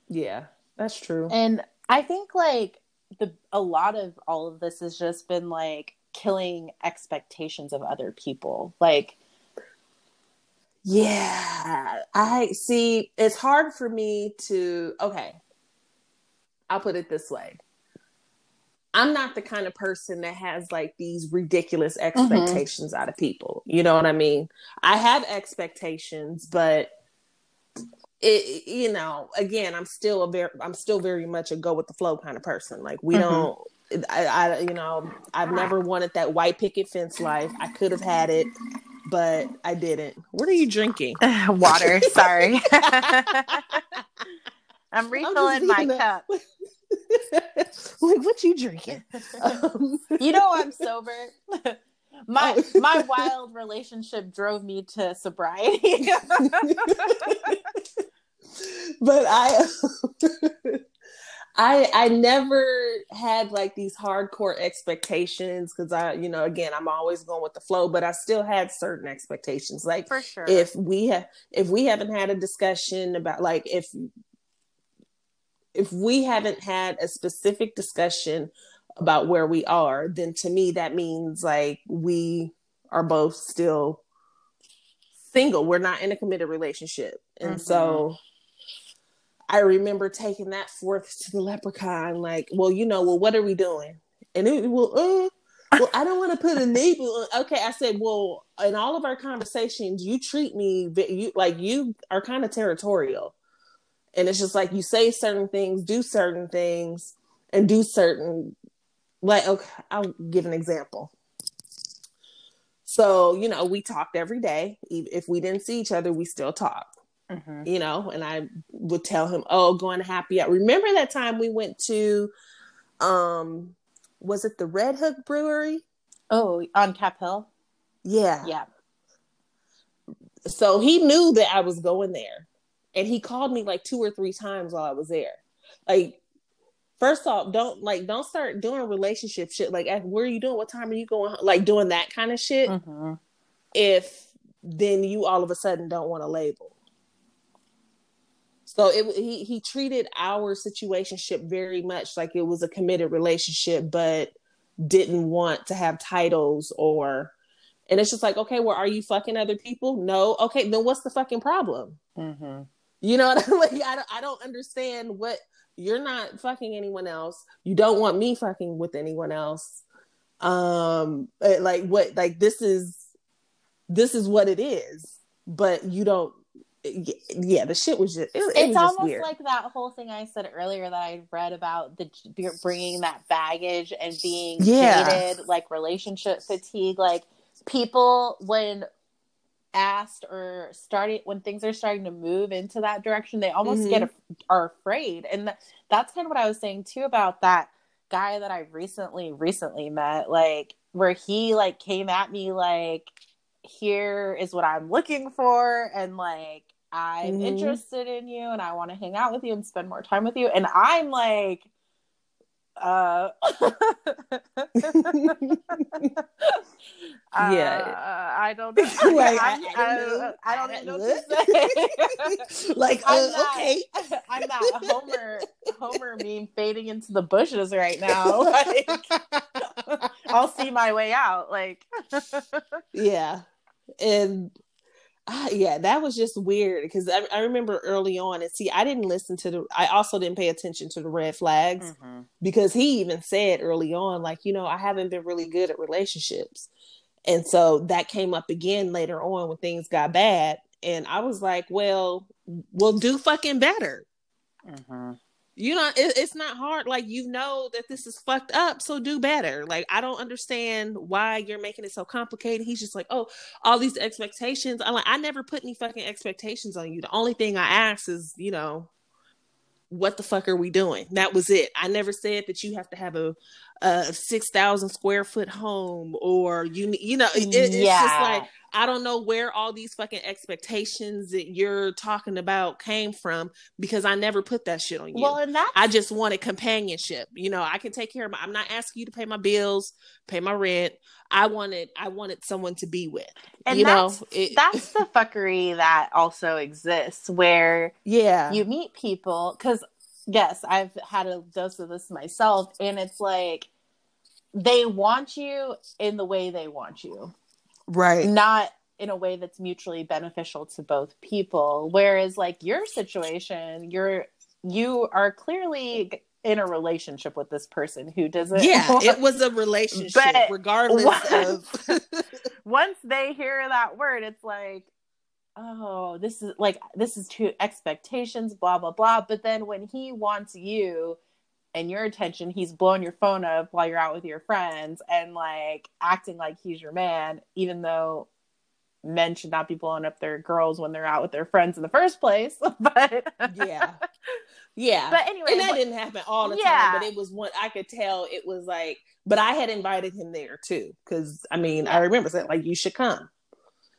Yeah, that's true. And I think like the a lot of all of this has just been like killing expectations of other people. Like yeah, I see it's hard for me to okay. I'll put it this way. I'm not the kind of person that has like these ridiculous mm-hmm. expectations mm-hmm. out of people. You know what I mean? I have expectations, but it, you know, again, I'm still a very, I'm still very much a go with the flow kind of person. Like we mm-hmm. don't, I, I, you know, I've never wanted that white picket fence life. I could have had it, but I didn't. What are you drinking? [LAUGHS] Water. Sorry. [LAUGHS] [LAUGHS] I'm refilling I'm my cup. Like, what you drinking? Um, you know, I'm sober. [LAUGHS] my oh. my wild relationship drove me to sobriety. [LAUGHS] but I, [LAUGHS] I, I never had like these hardcore expectations because I, you know, again, I'm always going with the flow, but I still had certain expectations. Like, for sure, if we have, if we haven't had a discussion about like if if we haven't had a specific discussion about where we are, then to me that means like we are both still single. We're not in a committed relationship. And mm-hmm. so I remember taking that forth to the leprechaun, like, well, you know, well, what are we doing? And it will, uh, well, I don't want to put a [LAUGHS] label. Okay, I said, well, in all of our conversations, you treat me you like you are kind of territorial and it's just like you say certain things do certain things and do certain like okay i'll give an example So, you know, we talked every day. If we didn't see each other, we still talked. Mhm. You know, and I would tell him, "Oh, going to happy hour." Remember that time we went to, um, was it the Red Hook Brewery? Oh, on Cap Hill. Yeah. Yeah. So he knew that I was going there, and he called me like two or three times while I was there. Like, first off, don't like don't start doing relationship shit. Like, "Ask, where are you doing? What time are you going? Like doing that kind of shit. Mhm. if then you all of a sudden don't want a label. So it he he treated our situationship very much like it was a committed relationship, but didn't want to have titles or and it's just like, okay, well, are you fucking other people? No. Okay, then what's the fucking problem? Mhm. You know what I'm [LAUGHS] like? I don't, I don't understand what you're not fucking anyone else. You don't want me fucking with anyone else. Um, eh, like what? Like this is this is what it is. But you don't. Yeah, the shit was just. It, it was It's just almost weird. like that whole thing I said earlier that I read about the bringing that baggage and being Yeah. jaded, like relationship fatigue. Like people, when asked or started when things are starting to move into that direction, they almost Mhm. get are afraid, and th- that's kind of what I was saying too about that guy that I recently recently met, like where he like came at me like, here is what I'm looking for, and like I'm Mhm. interested in you, and I want to hang out with you and spend more time with you, and I'm like. Uh, [LAUGHS] Yeah. Uh, I don't [LAUGHS] know. Like, I- I don't I don't know. What to say. [LAUGHS] like, I'm uh, not- okay. I'm that Homer Homer meme fading into the bushes right now. Like, I'll see my way out. Like, yeah and uh, yeah that was just weird because I, I remember early on and see i didn't listen to the i also didn't pay attention to the red flags because he even said early on like you know i haven't been really good at relationships. And so that came up again later on when things got bad and i was like well we'll do fucking better you know it, it's not hard like you know that this is fucked up so do better. Like i don't understand why you're making it so complicated. He's just like oh all these expectations. I'm like i never put any fucking expectations on you. The only thing i asked is you know what the fuck are we doing? That was it. I never said that you have to have a, a 6000 square foot home or you you know it, it's just like I don't know where all these fucking expectations that you're talking about came from because I never put that shit on you. well, and that I just wanted companionship. You know, I can take care of my I'm not asking you to pay my bills, pay my rent. I wanted I wanted someone to be with. and you know, it- that's the [LAUGHS] fuckery that also exists where Yeah. you meet people because yes i've had a dose of this myself and it's like they want you in the way they want you. Right. not in a way that's mutually beneficial to both people. Whereas like your situation you're you are clearly in a relationship with this person who doesn't Yeah, it was a relationship But regardless once- of [LAUGHS] once they hear that word it's like oh this is like this is too expectations blah blah blah. But then when he wants you and your attention he's blowing your phone up while you're out with your friends and like acting like he's your man even though men should not be blowing up their girls when they're out with their friends in the first place [LAUGHS] but yeah. Yeah. but anyway and that didn't happen all the Yeah. time, but it was one I could tell it was like but I had invited him there too cuz I mean, I remember saying like you should come.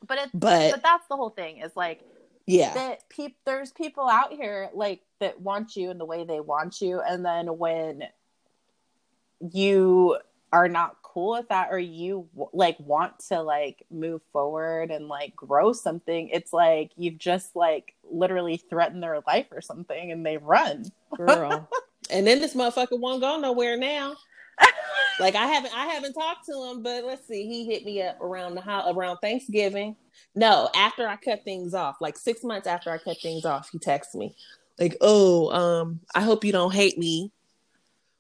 but it's But but that's the whole thing is like yeah. that peop there's people out here like that want you in the way they want you and then when you are not cool with that or you like want to like move forward and like grow something it's like you've just like literally threatened their life or something and they run girl. [LAUGHS] and then this motherfucker won't go nowhere now. like I haven't I haven't talked to him, but let's see. He hit me up around the ho- around Thanksgiving. No, after I cut things off, like six months after I cut things off, he texted me like, "Oh, um, I hope you don't hate me."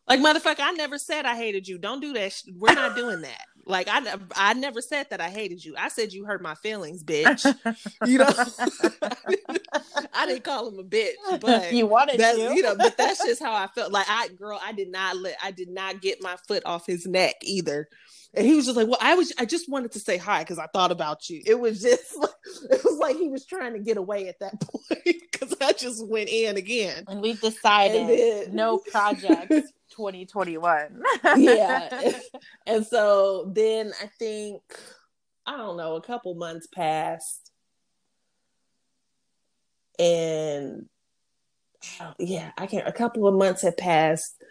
Like motherfucker, I never said I hated you. Don't do that. We're not doing that. Like I, I never said that I hated you. I said you hurt my feelings, bitch. [LAUGHS] you know, [LAUGHS] I didn't call him a bitch, but you wanted that, to. you know, but that's just how I felt. Like I, girl, I did not let, I did not get my foot off his neck either. And he was just like, "Well, I was, I just wanted to say hi because I thought about you." It was just, [LAUGHS] like, it was like he was trying to get away at that [LAUGHS] point because I just went in again. and we've decided then- no [LAUGHS] projects 2021. yeah. and so then I think I don't know, a couple months passed, and yeah, I can't. A couple of months had passed,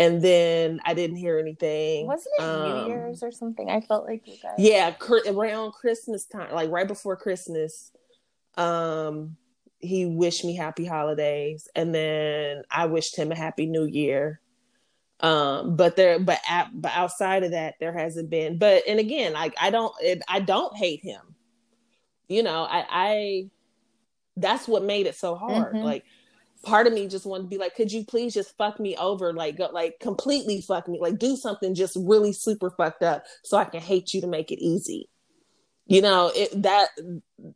and then I didn't hear anything. Wasn't it Um, New Year's or something? I felt like you guys. Yeah, cr- around Christmas time, like right before Christmas, um, he wished me happy holidays, and then I wished him a happy New Year. Um, but there, but at, but outside of that, there hasn't been. But and again, like I don't, it, I don't hate him. You know, I, I, that's what made it so hard. Mhm. Like, part of me just wanted to be like, could you please just fuck me over, like, go, like completely fuck me, like do something just really super fucked up, so I can hate you to make it easy. You know, it that.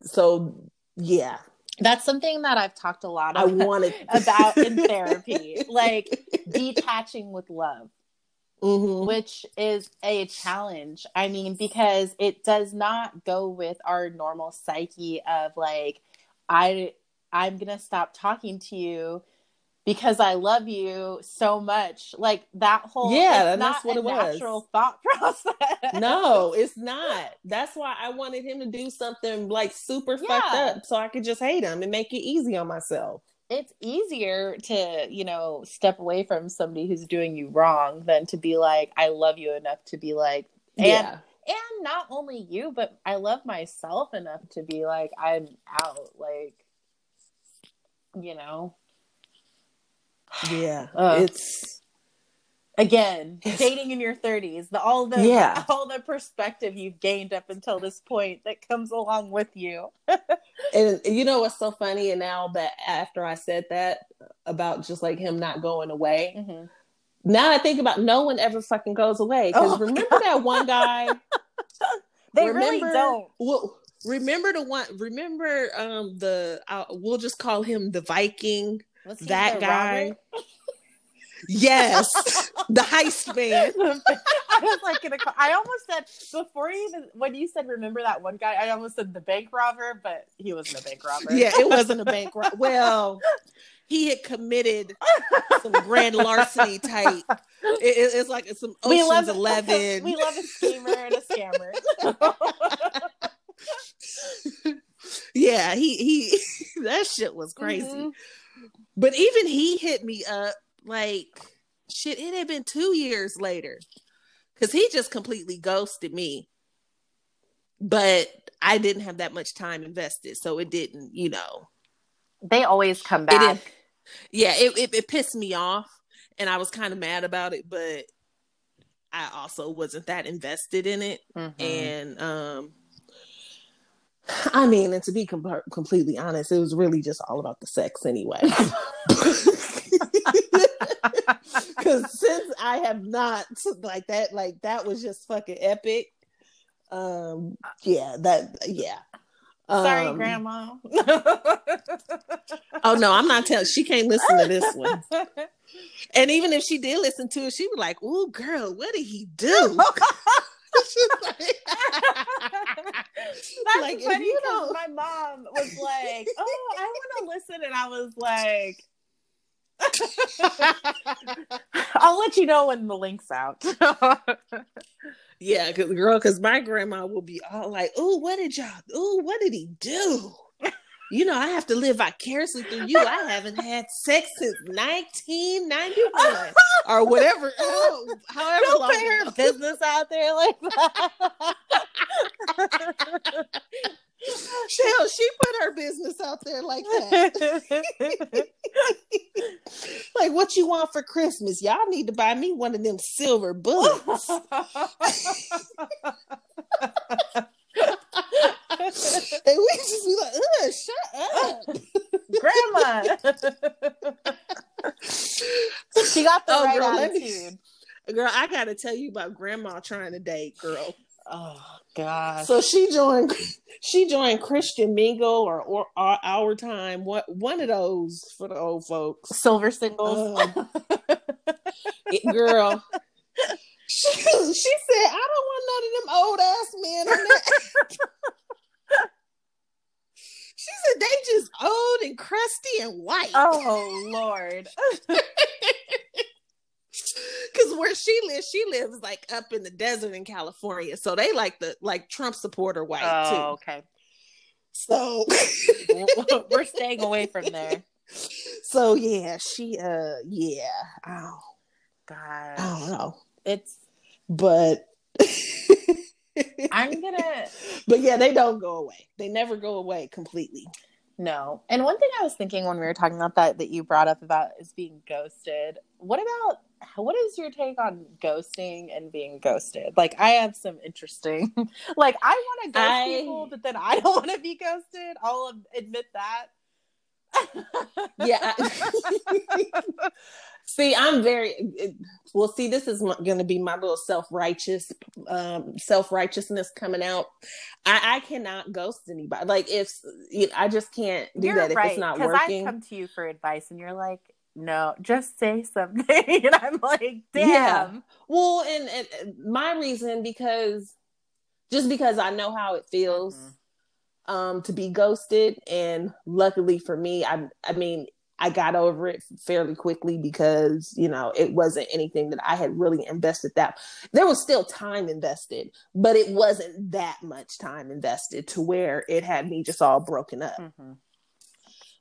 So yeah, That's something that I've talked a lot I about, wanted [LAUGHS] about in therapy, like detaching with love. Mhm. which is a challenge. I mean, because it does not go with our normal psyche of like, I I'm gonna stop talking to you because I love you so much. Like that whole Yeah, and that's what it was. natural thought [LAUGHS] process. no, it's not. That's why I wanted him to do something like super fucked up so I could just hate him and make it easy on myself. it's easier to you know step away from somebody who's doing you wrong than to be like I love you enough to be like and yeah. and not only you but i love myself enough to be like i'm out like you know Yeah. [SIGHS] It's again Yes. dating in your 30s the all the Yeah. [LAUGHS] all the perspective you've gained up until this point that comes along with you [LAUGHS] and you know what's so funny and now that after I said that about just like him not going away, Mhm. now I think about no one ever fucking goes away. Because Oh, [LAUGHS] remember that one guy they remember, really don't Well, remember the one. Remember um the uh, we'll just call him the Viking. That guy. Yes, the heist [LAUGHS] man. I was like gonna call, I almost said before you even when you said remember that one guy I almost said the bank robber but he wasn't a bank robber Yeah, it wasn't a bank rob. Well, he had committed some grand larceny type. It- it- it's like some we Ocean's love [LAUGHS] Eleven. we love a schemer and a scammer [LAUGHS] [LAUGHS] yeah, he he. [LAUGHS] that shit was crazy. Mhm. But even he hit me up like shit. It had been two years later because he just completely ghosted me. But I didn't have that much time invested, so it didn't. You know, they always come back didn't. Yeah, it, it it pissed me off, and I was kind of mad about it. But I also wasn't that invested in it. Mhm. and um i mean and to be com- completely honest it was really just all about the sex anyway. [LAUGHS] [LAUGHS] Because since i have not like that like that was just fucking epic um yeah that yeah. Sorry Um, grandma. [LAUGHS] Oh no i'm not telling she can't listen to this one. And even if she did listen to it she was like oh girl what did he do like- [LAUGHS] That's Like, funny you because don't- my mom was like, "Oh, I want to listen," and I was like, [LAUGHS] "I'll let you know when the link's out." [LAUGHS] Yeah, cause girl, cause my grandma will be all like, "Oh, what did y'all? Oh, what did he do?" You know, I have to live vicariously through you. I haven't had sex since 1991 [LAUGHS] or whatever. [LAUGHS] Oh, however Don't long. her business out there like that. She put her business out there like that. [LAUGHS] Like, what you want for Christmas? Y'all need to buy me one of them silver bullets. [LAUGHS] and we just be like, Ugh, shut up. [LAUGHS] Grandma. [LAUGHS] she got the Oh, right girl, me- attitude. girl, I gotta tell you about grandma trying to date, girl. Oh god. So she joined she joined Christian Mingle or, or, or Our Time, what one of those for the old folks. Silver singles. Um, it, girl. She, she said, I don't want none of them old ass men. She said they just old and crusty and white. Oh Lord. [LAUGHS] Cause where she lives, she lives like up in the desert in California. So they like the like Trump supporter white oh, too. okay. So [LAUGHS] we're staying away from there. So yeah, she uh yeah. Oh God. I don't know. It's But I'm [LAUGHS] gonna But yeah, they don't go away. They never go away completely. no. And one thing I was thinking when we were talking about that that you brought up about is being ghosted. What about what is your take on ghosting and being ghosted? Like I have some interesting [LAUGHS] like I want to ghost I- people, but then I don't want to be ghosted. I'll admit that. Yeah. I- [LAUGHS] see, I'm very well. See, this is going to be my little self righteous, um, self righteousness coming out. I, I cannot ghost anybody. Like if you know, I just can't do You're that if it's not working. I come to you for advice, and you're like, "No, just say something," [LAUGHS] and I'm like, "Damn." Yeah. Well, and, and my reason because just because I know how it feels Mhm. um to be ghosted and luckily for me I I mean I got over it fairly quickly because you know it wasn't anything that I had really invested that there was still time invested but it wasn't that much time invested to where it had me just all broken up Mhm.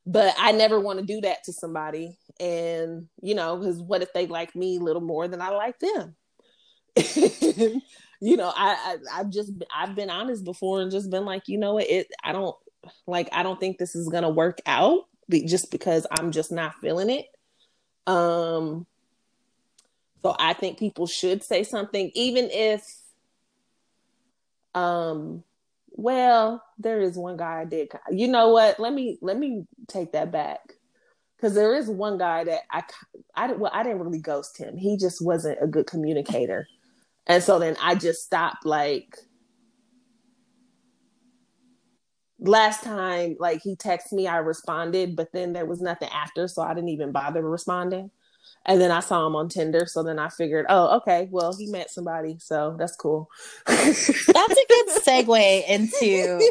but I never want to do that to somebody. And you know, because what if they like me a little more than I like them? [LAUGHS] you know, I, I I've just I've been honest before and just been like, you know what, it I don't like I don't think this is gonna work out just because I'm just not feeling it. Um, so I think people should say something, even if, um, well, there is one guy I did. You know what? Let me let me take that back because there is one guy that I I well I didn't really ghost him. He just wasn't a good communicator, and so then I just stopped. Like last time, like he texted me, I responded, but then there was nothing after, so I didn't even bother responding. And then I saw him on Tinder, so then I figured, oh, okay, well he met somebody, so that's cool. That's a good segue [LAUGHS] into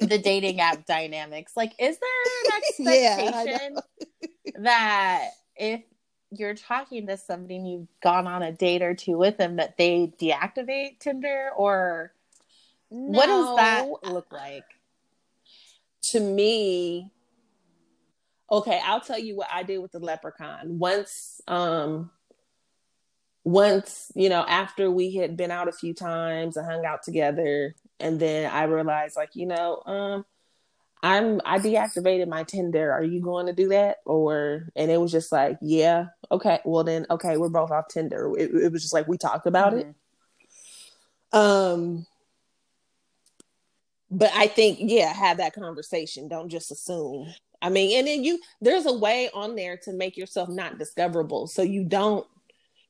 the dating app dynamics. Like, is there an [LAUGHS] Yeah, expectation that if you're talking to somebody and you've gone on a date or two with them, that they deactivate Tinder, or what does that look like? To me okay i'll tell you what i did with the leprechaun. Once um once you know after we had been out a few times and hung out together and then i realized like you know um i'm i deactivated my tinder. Are you going to do that? Or and it was just like yeah okay well then okay we're both off tinder. It, it was just like we talked about it. Mhm. um but I think, yeah, have that conversation. Don't just assume. I mean, and then you there's a way on there to make yourself not discoverable. So you don't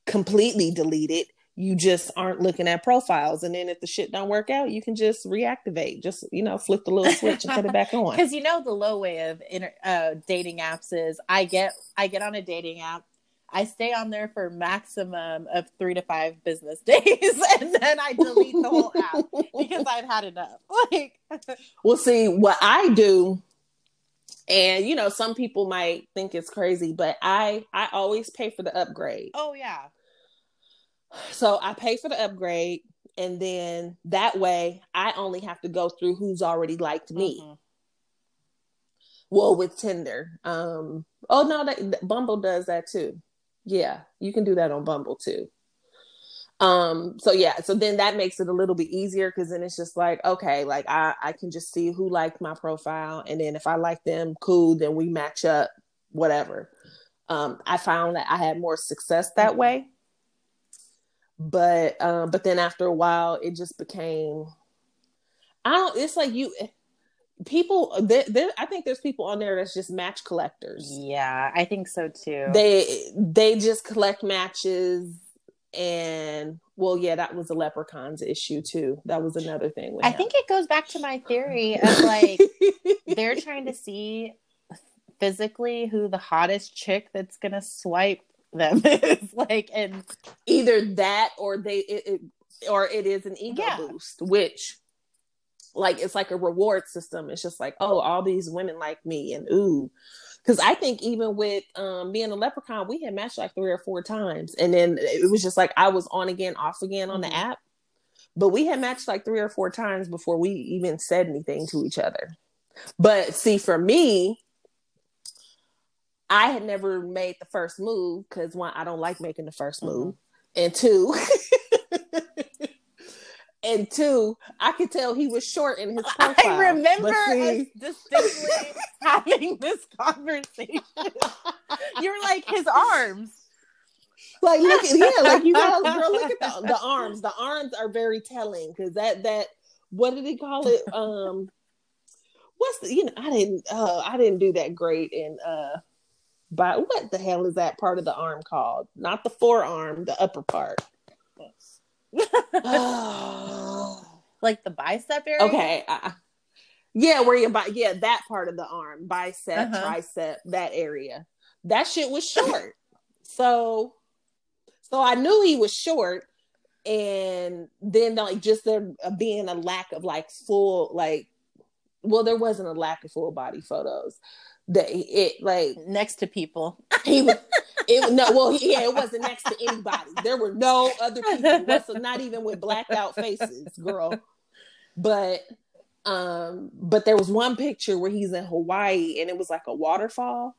completely delete it. You just aren't looking at profiles. And then if the shit don't work out, you can just reactivate. Just, you know, flip the little switch and put it back on. [LAUGHS] Because you know the low way of inter- uh, dating apps is I get I get on a dating app, I stay on there for maximum of three to five business [LAUGHS] days, and then I delete the whole app [LAUGHS] because I've had enough. [LAUGHS] Like, Well, see, what I do, and you know, some people might think it's crazy, but I I always pay for the upgrade. oh yeah, So I pay for the upgrade, and then that way I only have to go through who's already liked me. Mhm. Well, with Tinder. Um, oh no, that, Bumble does that too. Yeah, you can do that on Bumble too. Um, so yeah, so then that makes it a little bit easier because then it's just like, okay, like I, I can just see who liked my profile, and then if I like them, cool, then we match up, whatever. Um, I found that I had more success that way. But um, but then after a while, it just became I don't. It's like you people. There, there, I think there's people on there that's just match collectors. yeah, I think so too. They they just collect matches and well, yeah, that was a leprechaun's issue too. That was another thing. I think it goes back to my theory of like [LAUGHS] they're trying to see physically who the hottest chick that's gonna swipe them [LAUGHS] is like and either that or they it, it or it is an ego Yeah. boost which like it's like a reward system. It's just like oh all these women like me and ooh. Because i think even with um being a leprechaun we had matched like three or four times. And then it was just like i was on again off again on the app. But we had matched like three or four times before we even said anything to each other. But see for me i had never made the first move because one i don't like making the 1st Mhm. move. And two [LAUGHS] and two i could tell he was short in his profile. I [LAUGHS] remember see- us distinctly [LAUGHS] having this conversation. [LAUGHS] You're like his arms. like look at yeah like you gotta girl look at the, the arms. The arms are very telling because that that what did he call it? Um what's the you know i didn't uh i didn't do that great in uh by what the hell is that part of the arm called? Not the forearm the upper part [LAUGHS] like the bicep area. okay I, yeah where you by yeah that part of the arm bicep Uh-huh. tricep that area that shit was [LAUGHS] short so so i knew he was short and then like just there uh, being a lack of like full like well there wasn't a lack of full body photos that it like Next to people. [LAUGHS] he was it no well yeah it wasn't next to anybody. There were no other people [LAUGHS] whatso- not even with blacked out faces girl. But um but there was one picture where he's in hawaii and it was like a waterfall.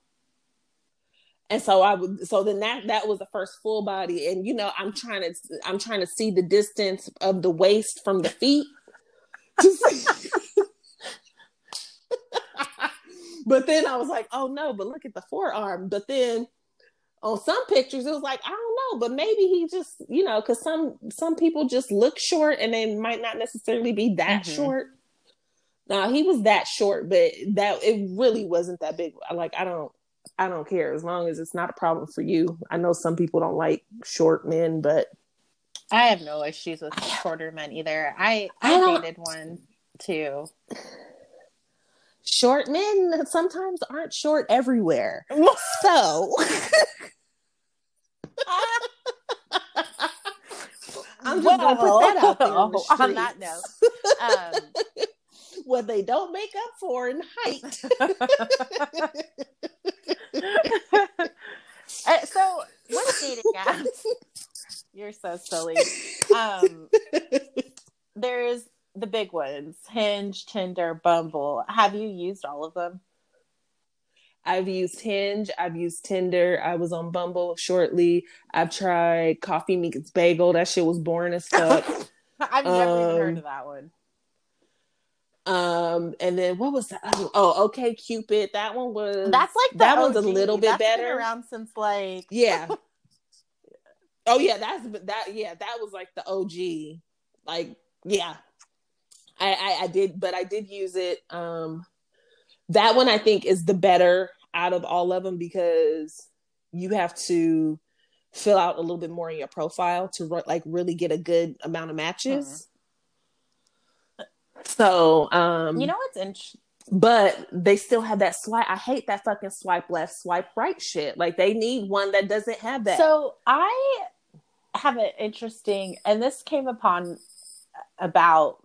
And so i would so then that that was the first full body. And you know i'm trying to i'm trying to see the distance of the waist from the feet [LAUGHS] but then i was like oh no but look at the forearm but then on some pictures it was like i don't know but maybe he just you know because some some people just look short and they might not necessarily be that Mhm. short now he was that short but that it really wasn't that big like i don't i don't care as long as it's not a problem for you i know some people don't like short men but I have no issues with shorter men either. I I I, dated one too. Short men sometimes aren't short everywhere [LAUGHS] so [LAUGHS] i'm just gonna put that out there the Well, [LAUGHS] on that note, um, what they don't make up for in height. Uh, so with dating apps, you're so silly. Um, there's the big ones: Hinge, Tinder, Bumble. Have you used all of them? I've used Hinge, I've used Tinder, I was on Bumble shortly. I've tried Coffee Meets Bagel. That shit was boring as [LAUGHS] fuck. I've never even heard Um, of that one. um, and then what was that? other- Oh, OkCupid. That one was That's like the that one's a little bit That's been better. around since like yeah. [LAUGHS] oh yeah, that's that. Yeah, that was like the OG. Like yeah, I, I I did, but I did use it. Um, that one I think is the better out of all of them because you have to fill out a little bit more in your profile to re- like really get a good amount of matches. So, um, you know what's interesting. but they still have that swipe. I hate that fucking swipe left, swipe right shit. Like they need one that doesn't have that. So I have an interesting, and this came upon about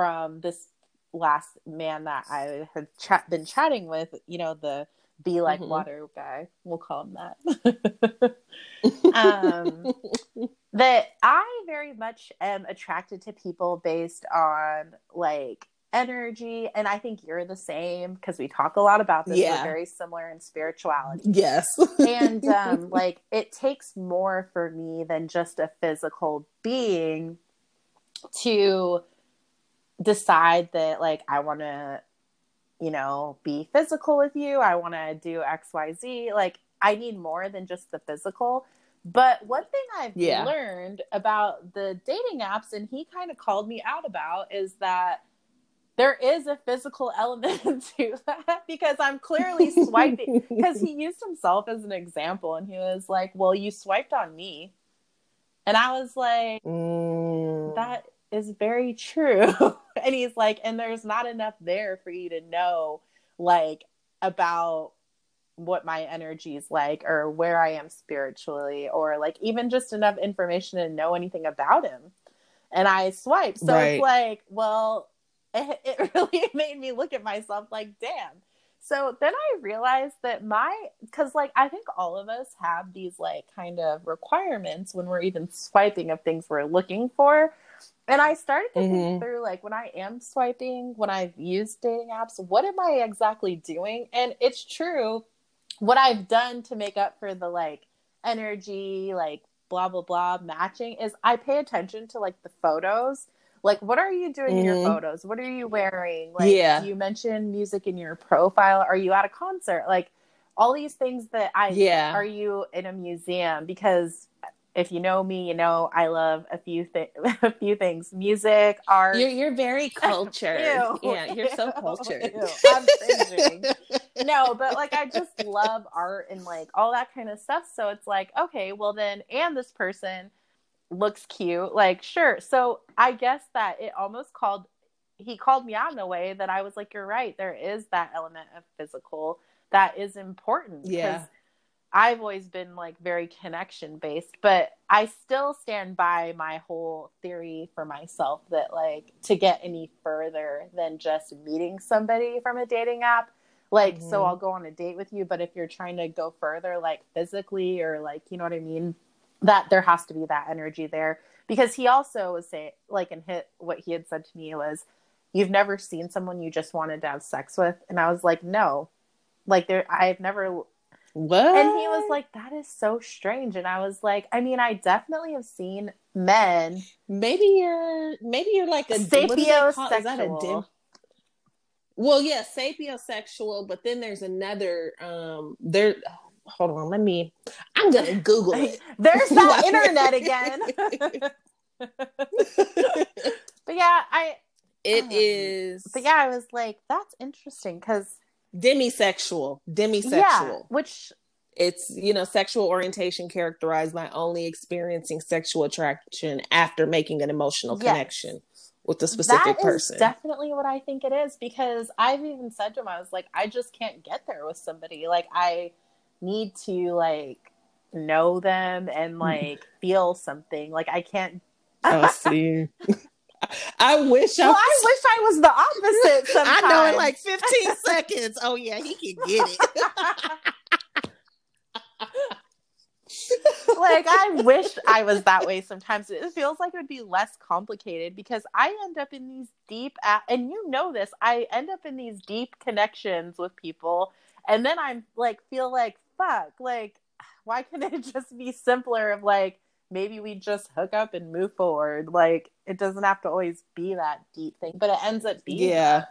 from this last man that I had been chatting with. You know, the be like Mhm. water guy. We'll call him that. [LAUGHS] um, that I very much am attracted to people based on like energy, and I think you're the same because we talk a lot about this. Yeah. We're very similar in spirituality yes. and um [LAUGHS] like it takes more for me than just a physical being to decide that like I want to you know be physical with you I want to do xyz like I need more than just the physical but one thing I've Yeah. learned about the dating apps and he kind of called me out about is that there is a physical [LAUGHS] element [LAUGHS] to that because I'm clearly swiping [LAUGHS] because he used himself as an example and he was like well you swiped on me And I was like, Mm. that is very true. And he's like, and there's not enough there for you to know, like, about what my energy is like or where I am spiritually or like even just enough information to know anything about him. And I swiped. So Right. it's like, well, [LAUGHS] it, it really [LAUGHS] made me look at myself like, damn. So then I realized that my, because like I think all of us have these like kind of requirements when we're even swiping of things we're looking for. And I started to think Mhm. through like when I am swiping, when I've used dating apps, what am I exactly doing? And it's true, what I've done to make up for the like energy, like blah blah blah matching is I pay attention to like the photos. Like what are you doing in your Mhm. photos? What are you wearing? Like Yeah. you mention music in your profile? Are you at a concert? Like all these things that I Yeah. are you in a museum? Because if you know me, you know I love a few thi- [LAUGHS] a few things: music, art. You're you're very [LAUGHS] cultured. Ew. yeah, you're so [LAUGHS] cultured. Ew. No, but like I just love art and like all that kind of stuff. So it's like, okay, well then, and this person looks cute. Like, sure. So I guess that it almost called, he called me out in a way that I was like, you're right. There is that element of physical that is important. Yeah. I've always been like very connection based, but I still stand by my whole theory for myself that like to get any further than just meeting somebody from a dating app, like so Mhm. I'll go on a date with you, but if you're trying to go further like physically or like you know what I mean, that there has to be that energy there. Because he also was saying like and hit what he had said to me was you've never seen someone you just wanted to have sex with? And I was like no. Like there I've never What? and he was like, that is so strange. And I was like, I mean, I definitely have seen men. maybe you're maybe you're like a what is that called? Is that a dim- Sapiosexual. Well, yeah, sapiosexual, but then there's another um there hold on, let me I'm gonna Google it. [LAUGHS] There's that [LAUGHS] internet again. [LAUGHS] but yeah, I, It Um, is but yeah, I was like, that's interesting because, demisexual. Demisexual. yeah, which, It's you know, sexual orientation characterized by only experiencing sexual attraction after making an emotional Yes. connection with a specific that is person. definitely what I think it is because I've even said to him, I was like, I just can't get there with somebody. Like, I need to like know them and mm. like feel something. Like, I can't. oh, see. [LAUGHS] [LAUGHS] [LAUGHS] I wish I Well, I wish I was the opposite. Sometimes. [LAUGHS] I know in like 15 [LAUGHS] seconds. Oh yeah, he can get it. like I wish I was that way sometimes. It feels like it would be less complicated because I end up in these deep and you know this, I end up in these deep connections with people and then I'm like feel like fuck, like why can't it just be simpler of like maybe we just hook up and move forward. Like it doesn't have to always be that deep thing, but it ends up being Yeah.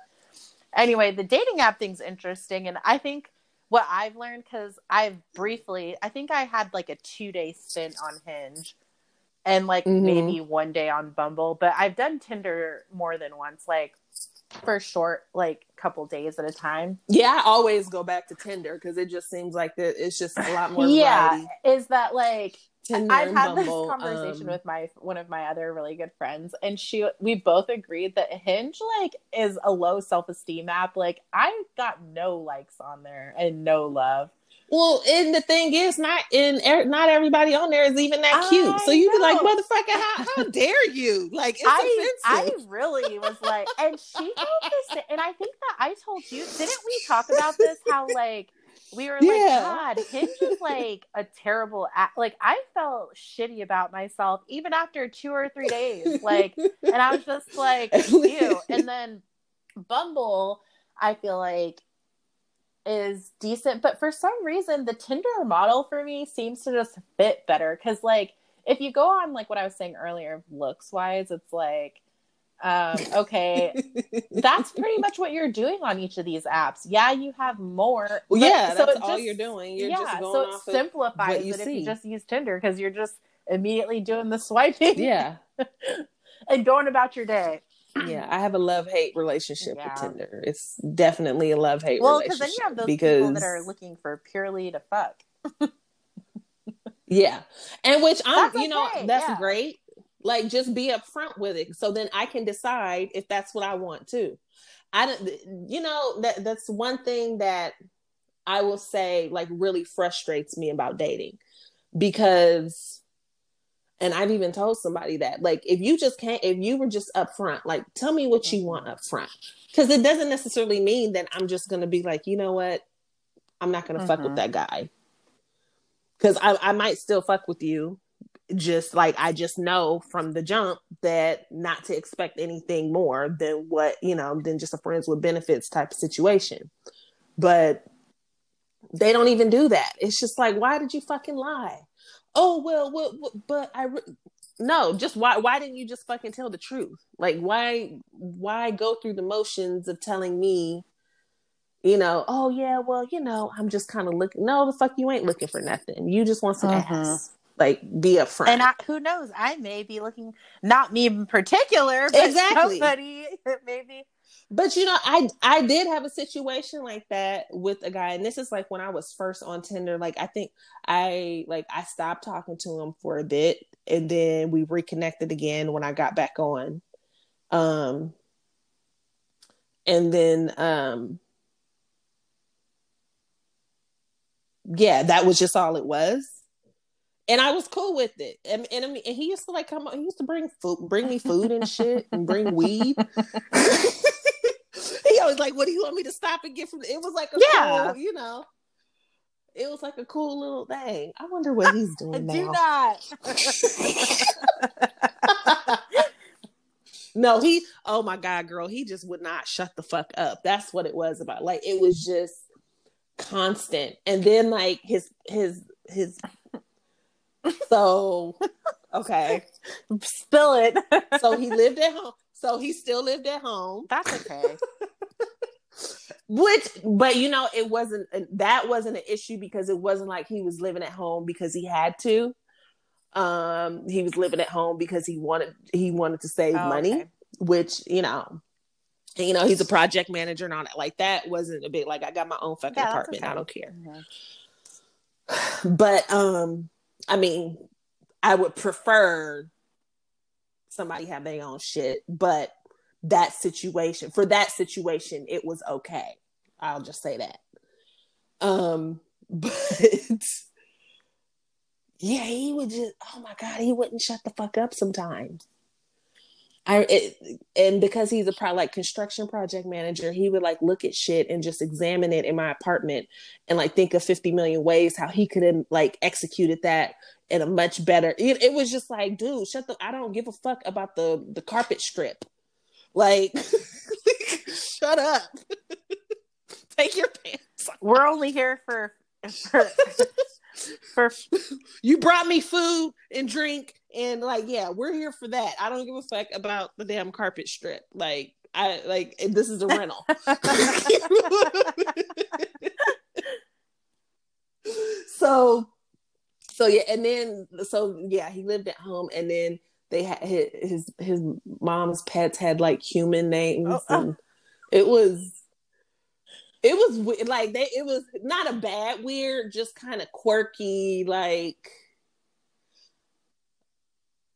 anyway, the dating app thing's interesting, and I think what I've learned because I've briefly, I think I had like a two day stint on Hinge, and like Mhm. maybe one day on Bumble, but I've done Tinder more than once, like for short, like couple days at a time. Yeah, I always go back to Tinder because it just seems like that it's just a lot more [LAUGHS] yeah, variety. is that like Tinder I've had Bumble, this conversation um, with my one of my other really good friends, and she we both agreed that Hinge like is a low self esteem app. Like I got no likes on there and no love. Well, and the thing is, not in er, not everybody on there is even that cute. I so you'd be like, motherfucker, how, how dare you? Like it's I I really was like, and she told this, and I think that I told you, didn't we talk [LAUGHS] about this? How like we were like, God, Hinge is [LAUGHS] like a terrible app. Like I felt shitty about myself even after two or three days. Like, and I was just [LAUGHS] like, ew. And then Bumble, I feel like is decent, but for some reason the Tinder model for me seems to just fit better because like if you go on like what I was saying earlier, looks wise, it's like um [LAUGHS] okay that's pretty much what you're doing on each of these apps yeah you have more Well, yeah, so that's all just- you're doing. You're yeah just going so it simplifies it if you just use tinder because you're just immediately doing the swiping yeah, [LAUGHS] and going about your day yeah. I have a love hate relationship Yeah. with Tinder. It's definitely a love hate well because then you have those people that are looking for purely to fuck Yeah. And which I'm, That's you know, that's yeah. great. Like just be upfront with it. So then I can decide if that's what I want to. I don't, you know, that that's one thing that I will say like really frustrates me about dating because and I've even told somebody that like if you just can't if you were just upfront, like tell me what you want up front. Because it doesn't necessarily mean that I'm just gonna be like, you know what, I'm not gonna fuck with Mhm. that guy. Cause I, I might still fuck with you. Just like I just know from the jump that not to expect anything more than what, you know, than just a friends with benefits type of situation. But they don't even do that. It's just like, why did you fucking lie? Oh well, what, what but I re- no, just why why didn't you just fucking tell the truth? Like why why go through the motions of telling me, you know, oh yeah, well, you know, I'm just kind of looking. No, the fuck you ain't looking for nothing. You just want some Mhm. ass. Like be upfront. And I, who knows? I may be looking, not me in particular, [LAUGHS] but Exactly. somebody [LAUGHS] maybe. But you know, I I did have a situation like that with a guy, and this is like when I was first on Tinder. Like I think I like I stopped talking to him for a bit, and then we reconnected again when I got back on. Um, and then um, yeah, that was just all it was. And I was cool with it, and, and I mean, and he used to like come. He used to bring food, bring me food and shit, and bring weed. [LAUGHS] he always like, "What do you want me to stop and get from?" It was like a Yeah. cool, you know. It was like a cool little thing. I wonder what he's [LAUGHS] doing now. Do not. [LAUGHS] no, he. Oh my god, girl, he just would not shut the fuck up. That's what it was about. Like it was just constant, and then like his his his. [LAUGHS] So, okay. Spill it. So he lived at home. So he still lived at home. That's okay. Which, but you know, it wasn't that wasn't an issue because it wasn't like he was living at home because he had to. Um, he was living at home because he wanted he wanted to save Oh, money, okay. which you know, you know, he's a project manager and all that. Like that wasn't a big like I got my own fucking Yeah, apartment. okay. I don't care. [SIGHS] But um, I mean, I would prefer somebody have their own shit, but that situation for that situation, it was okay. I'll just say that. Um, [LAUGHS] but yeah, he would just oh my god, he wouldn't shut the fuck up sometimes. I it, and because he's a pro like construction project manager, he would like look at shit and just examine it in my apartment and like think of 50 million ways how he could have like executed that in a much better it, it was just like dude shut the i don't give a fuck about the the carpet strip like [LAUGHS] shut up [LAUGHS] take your pants off. We're only here for for for [LAUGHS] you brought me food and drink and like yeah we're here for that. I don't give a fuck about the damn carpet strip. Like i like this is a rental. [LAUGHS] [LAUGHS] So so yeah and then so yeah he lived at home and then they had his his, his mom's pets had like human names Oh, oh. and it was it was like they it was not a bad weird just kind of quirky like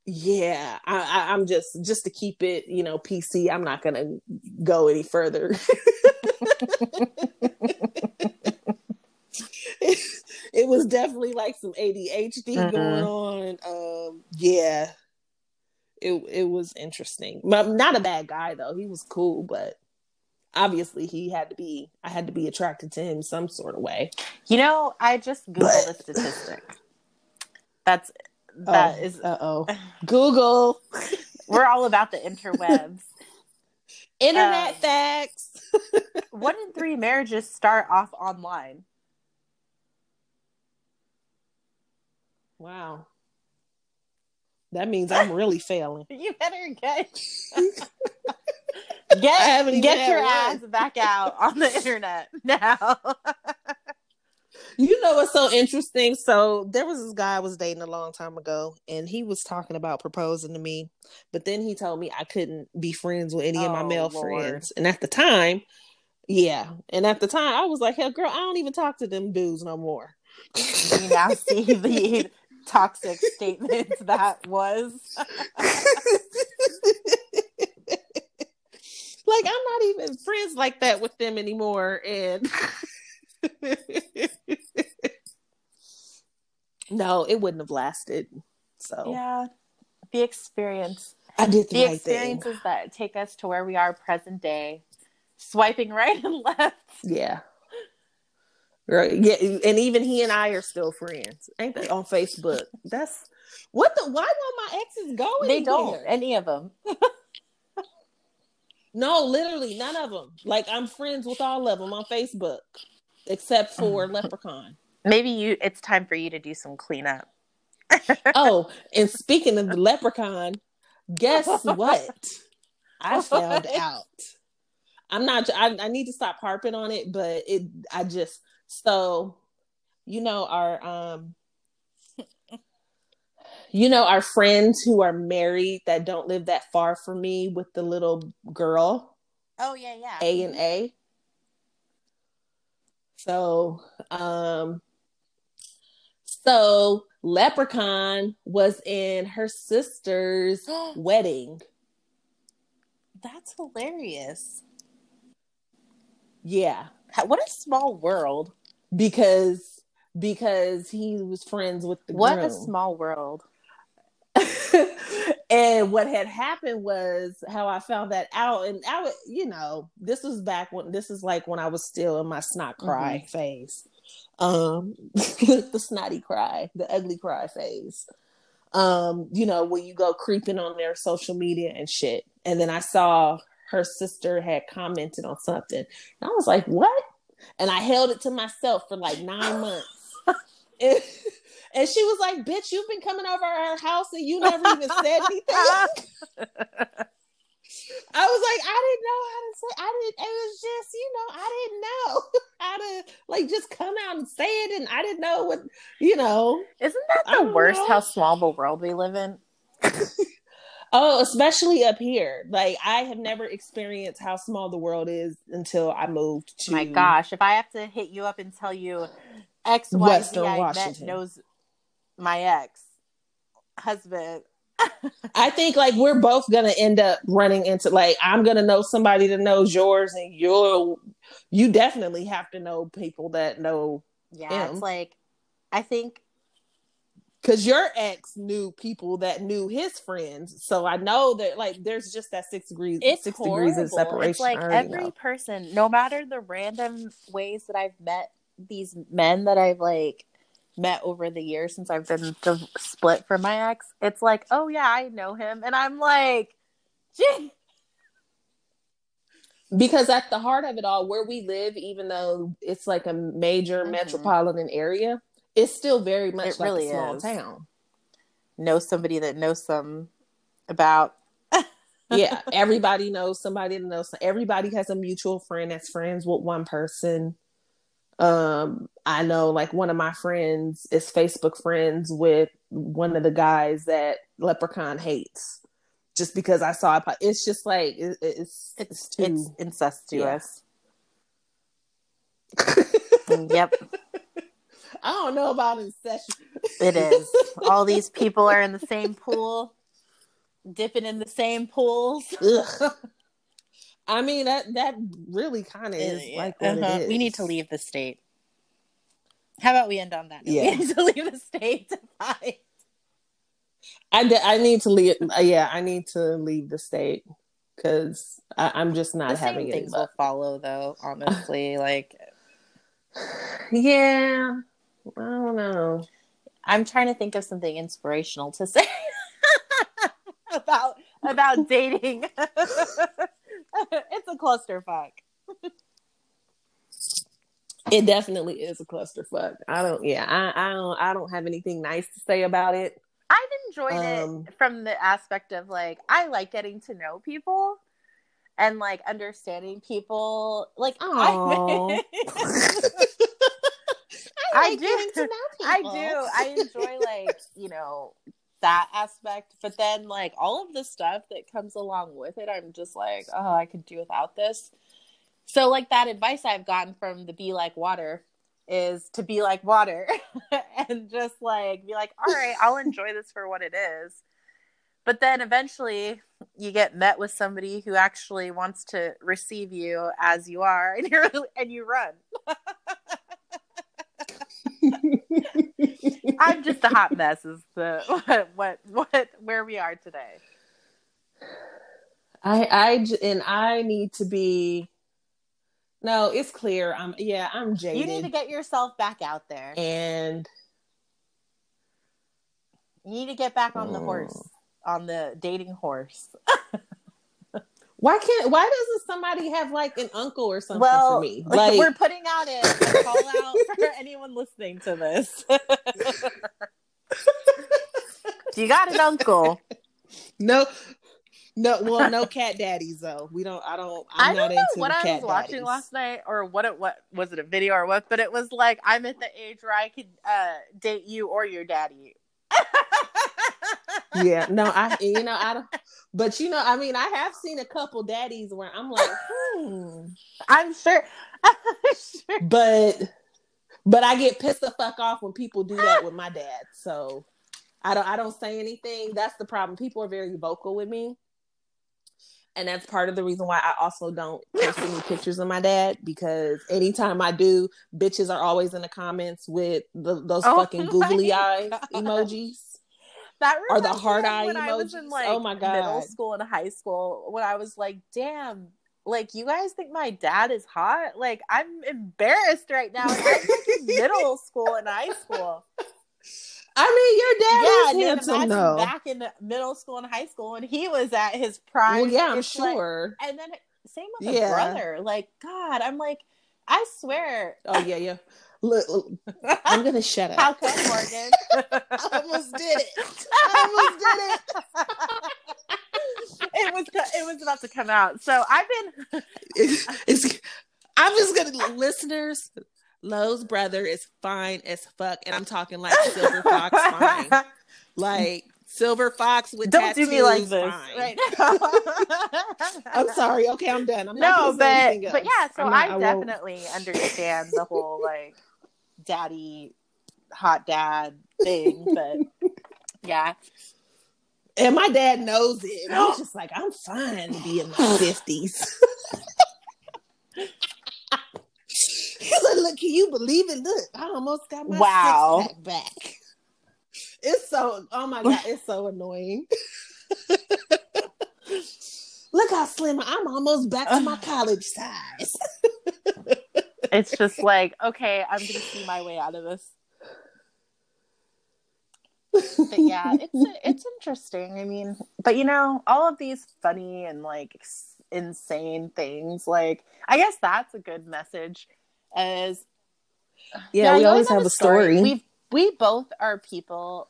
yeah I, I i'm just just to keep it you know pc i'm not gonna go any further. It, [LAUGHS] it was definitely like some adhd Mhm. going on um yeah. It it was interesting. But not a bad guy though. He was cool but obviously he had to be i had to be attracted to him some sort of way you know, I just googled a statistic. That's that is uh-oh [LAUGHS] google we're all about the interwebs. [LAUGHS] internet Um, facts [LAUGHS] One in three marriages start off online. wow that means i'm really failing You better get get get your ass back out on the internet [LAUGHS] now. You know what's so interesting? So there was this guy I was dating a long time ago, and he was talking about proposing to me, but then he told me I couldn't be friends with any of my Oh, male Lord. friends. And at the time, yeah, and at the time I was like, "Hell, girl, I don't even talk to them dudes no more." you now [LAUGHS] see the toxic statement that was. [LAUGHS] like I'm not even friends like that with them anymore and [LAUGHS] No, it wouldn't have lasted. So Yeah. The experience. I did the, The right thing. experiences that take us to where we are present day. Swiping right and [LAUGHS] left. Yeah. Right. Yeah, and even he and I are still friends. Ain't they on Facebook? That's what the why won't my exes go They don't. Any of them. [LAUGHS] No, literally none of them. Like I'm friends with all of them on Facebook, except for Leprechaun. Maybe you it's time for you to do some cleanup. [LAUGHS] Oh, and speaking of the Leprechaun, guess what? [LAUGHS] I found out. I'm not. I, I need to stop harping on it, but it. I just so, you know our um. You know our friends who are married that don't live that far from me with the little girl. Oh yeah, yeah. A and A. So, um, so Leprechaun was in her sister's [GASPS] wedding. That's hilarious. Yeah, What a small world. because because he was friends with the What groom. a small world. [LAUGHS] and what had happened was how I found that out, and I would, you know, this was back when this is like when I was still in my snot cry phase, um, [LAUGHS] the snotty cry, the ugly cry phase. Um, you know, when you go creeping on their social media and shit, and then I saw her sister had commented on something, and I was like, what? And I held it to myself for like nine months. [LAUGHS] And, [LAUGHS] and she was like, "Bitch, you've been coming over our house and you never even said anything." [LAUGHS] I was like, I didn't know how to say. I didn't. It was just, you know, I didn't know [LAUGHS] how to like just come out and say it, and I didn't know what, you know. Isn't that the worst know. how small the world we live in? Oh, especially up here. Like I have never experienced how small the world is until I moved to. My gosh, if I have to hit you up and tell you X Y Z I met knows my ex husband. [LAUGHS] I think like we're both gonna end up running into like I'm gonna know somebody that knows yours, and you'll you definitely have to know people that know Yeah, Him. it's like I think because your ex knew people that knew his friends. So I know that like there's just that six degrees, it's six horrible. degrees of separation. It's like every know. person, no matter the random ways that I've met these men that I've like met over the years since I've been split from my ex, it's like, oh yeah, I know him, and I'm like, gee, because at the heart of it all, where we live, even though it's like a major Mhm. metropolitan area, it's still very much It like really a small is. town. know somebody that knows some about. [LAUGHS] yeah, everybody knows somebody that knows. Everybody has a mutual friend that's friends with one person. Um, I know like one of my friends is Facebook friends with one of the guys that Leprechaun hates, just because I saw it. It's just like it, it's It's too. it's incestuous. yep, [LAUGHS] I don't know about incest. it is. All these people are in the same [LAUGHS] pool, dipping in the same pools. I mean that that really kind of is like what Uh-huh. it is. We need to leave the state. How about we end on that? note? Yeah. We need to [LAUGHS] leave the state to fight. I, I need to leave. uh, Yeah, I need to leave the state because I'm just not the having same it. things will follow, though. Honestly, like [SIGHS] Yeah, I don't know. I'm trying to think of something inspirational to say [LAUGHS] about about dating. [LAUGHS] [LAUGHS] it's a clusterfuck. It definitely is a clusterfuck. I don't. Yeah, I, I don't. I don't have anything nice to say about it. I've enjoyed Um, it from the aspect of like I like getting to know people and like understanding people. Like. I, [LAUGHS] I I do. getting to know I do. I enjoy like you know that aspect, but then like all of the stuff that comes along with it, I'm just like, oh, I could do without this. So like that advice I've gotten from the Be Like Water is to be like water [LAUGHS] and just like be like, all right, I'll [LAUGHS] enjoy this for what it is. But then eventually you get met with somebody who actually wants to receive you as you are [LAUGHS] and you're and you run. I'm just a hot mess is the [LAUGHS] what what what where we are today. I I and I need to be no, it's clear. I'm yeah, I'm jaded. You need to get yourself back out there. and You need to get back on the Oh. horse, on the dating horse. [LAUGHS] why can't why doesn't somebody have like an uncle or something well, for me? [LAUGHS] Like we're putting out a, a call out [LAUGHS] for anyone listening to this. [LAUGHS] You got an uncle. no no well no cat daddies though. We don't I don't I'm I don't know into what I cat was watching daddies. last night or what it what was it a video or what, but it was like I'm at the age where I could uh, date you or your daddy. Yeah, no, I [LAUGHS] you know I don't. But you know, I mean, I have seen a couple daddies where I'm like, hmm. I'm sure. [LAUGHS] I'm sure. But but I get pissed the fuck off when people do that with my dad. So I don't I don't say anything. That's the problem. People are very vocal with me. And that's part of the reason why I also don't post any pictures of my dad because anytime I do, bitches are always in the comments with the, those Oh fucking [LAUGHS] googly eye God. emojis. That Or the hard eye when I was emojis. in like Oh my God. middle school and high school when I was like, damn, like you guys think my dad is hot? Like I'm embarrassed right now. Like, I'm like in [LAUGHS] middle school and high school. I mean, your yeah, dad and is handsome though. back in middle school and high school when he was at his prime. Well, yeah, I'm It's like- sure. and then same with a Yeah. brother. Like God, I'm like, I swear. Oh yeah, yeah. Look, look, I'm gonna shut up. [LAUGHS] How come, Morgan? [LAUGHS] I almost did it. I almost did it. [LAUGHS] it was it was about to come out. So I've been It's, it's- I'm just gonna listeners. Lo's brother is fine as fuck, and I'm talking like Silver Fox fine, like Silver Fox with Don't do me like this fine. right. I'm sorry. Okay, I'm done. I'm no, but but yeah, so I, won't. definitely understand the whole like daddy hot dad thing, but [LAUGHS] yeah. and my dad knows it. He's [GASPS] just like, I'm fine to be in my fifties. [LAUGHS] He's like, look, can you believe it? Look, I almost got my Wow. six pack back. It's so, oh my god, it's so annoying. [LAUGHS] look how slim I'm almost back to my college size. It's just [LAUGHS] like, okay, I'm gonna see my way out of this. But yeah, it's it's interesting. I mean, but you know, all of these funny and like insane things, like I guess that's a good message. As yeah, we always have a story. We we both are people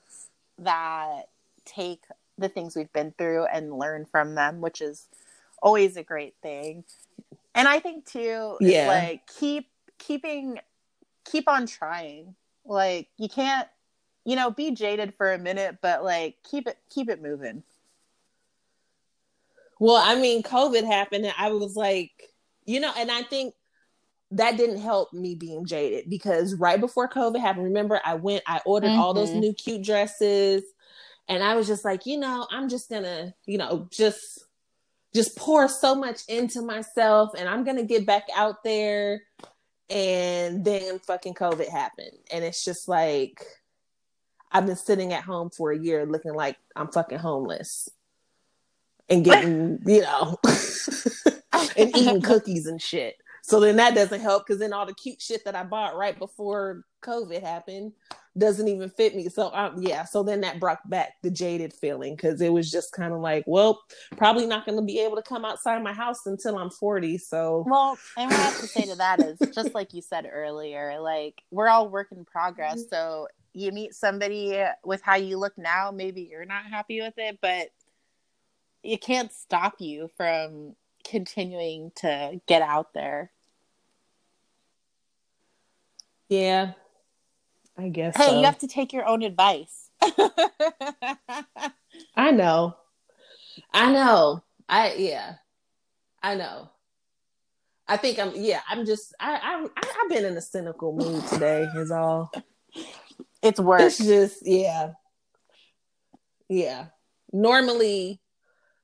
that take the things we've been through and learn from them, which is always a great thing. And I think too, Yeah. like keep keeping keep on trying. Like you can't, you know, be jaded for a minute, but like keep it keep it moving. Well, I mean, COVID happened, and I was like, you know, and I think that didn't help me being jaded because right before COVID happened, remember, I went, I ordered all those Mhm. new cute dresses, and I was just like, you know, I'm just gonna, you know, just just pour so much into myself, and I'm gonna get back out there. And then fucking COVID happened, and it's just like I've been sitting at home for a year, looking like I'm fucking homeless and getting, you know, [LAUGHS] and eating [LAUGHS] cookies and shit. So then that doesn't help because then all the cute shit that I bought right before COVID happened doesn't even fit me. So um, yeah, so then that brought back the jaded feeling because it was just kind of like, well, probably not going to be able to come outside my house until I'm 40. So Well, and what I have to say to that is just like you said earlier, like we're all work in progress. So you meet somebody with how you look now, maybe you're not happy with it, but it can't stop you from continuing to get out there. yeah, I guess. Hey, so. you have to take your own advice. [LAUGHS] I know. I know. I yeah. I know. I think I'm. Yeah, I'm just. I, I I've been in a cynical mood today. Is all. It's worse. It's just yeah, yeah. Normally,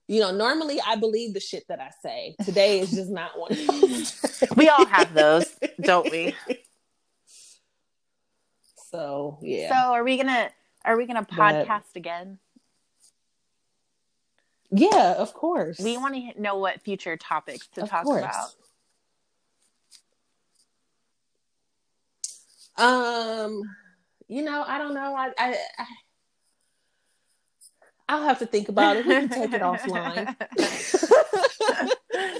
you know, normally I believe the shit that I say. Today is just not one of those. [LAUGHS] we all have those, don't we? [LAUGHS] So yeah. So are we gonna are we gonna podcast But- again? yeah, of course. We want to know what future topics to Of talk course. about. Um, you know, I don't know. I, I, I I'll have to think about it. We can take it offline. [LAUGHS]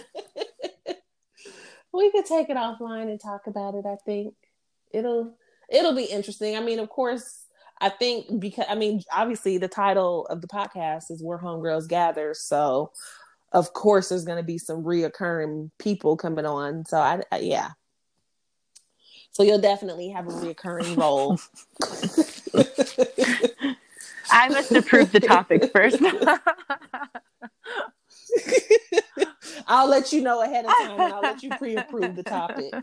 [LAUGHS] we could take it offline and talk about it. I think it'll it'll be interesting. I mean, of course, I think because I mean, obviously, the title of the podcast is "Where Homegirls Gather," so of course, there's going to be some reoccurring people coming on. So I, I yeah. So you'll definitely have a reoccurring role. [LAUGHS] [LAUGHS] I must approve the topic first. [LAUGHS] I'll let you know ahead of time and I'll let you pre-approve the topic.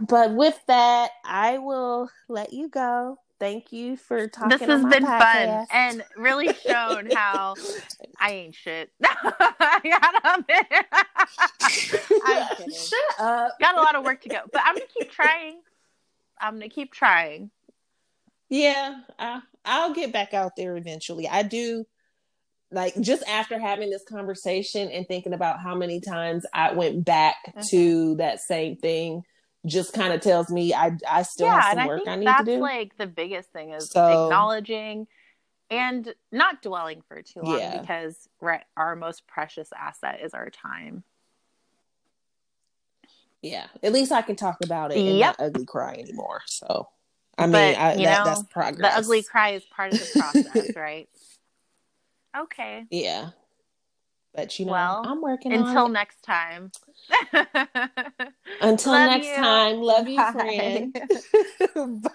But with that, I will let you go. Thank you for talking. this on has my been fun and really shown how I [LAUGHS] ain't shit. [LAUGHS] I gotta admit. I'm. Shut up. Got a lot of work to go, but I'm gonna keep trying. I'm gonna keep trying. Yeah, I, I'll get back out there eventually. I do. Like just after having this conversation and thinking about how many times I went back Mhm. to that same thing, just kind of tells me I I still yeah, have and some I work think I need that's to do. That's like the biggest thing is So- acknowledging and not dwelling for too long Yeah. because right, our most precious asset is our time. yeah, at least I can talk about it and Yep. not ugly cry anymore. So, I mean, But, I, you that, know, that's progress. The ugly cry is part of the process, [LAUGHS] right? Okay. yeah. But you know, Well, I'm working Until on it. next time. Until Love next you. time, love you, friend. Bye. [LAUGHS]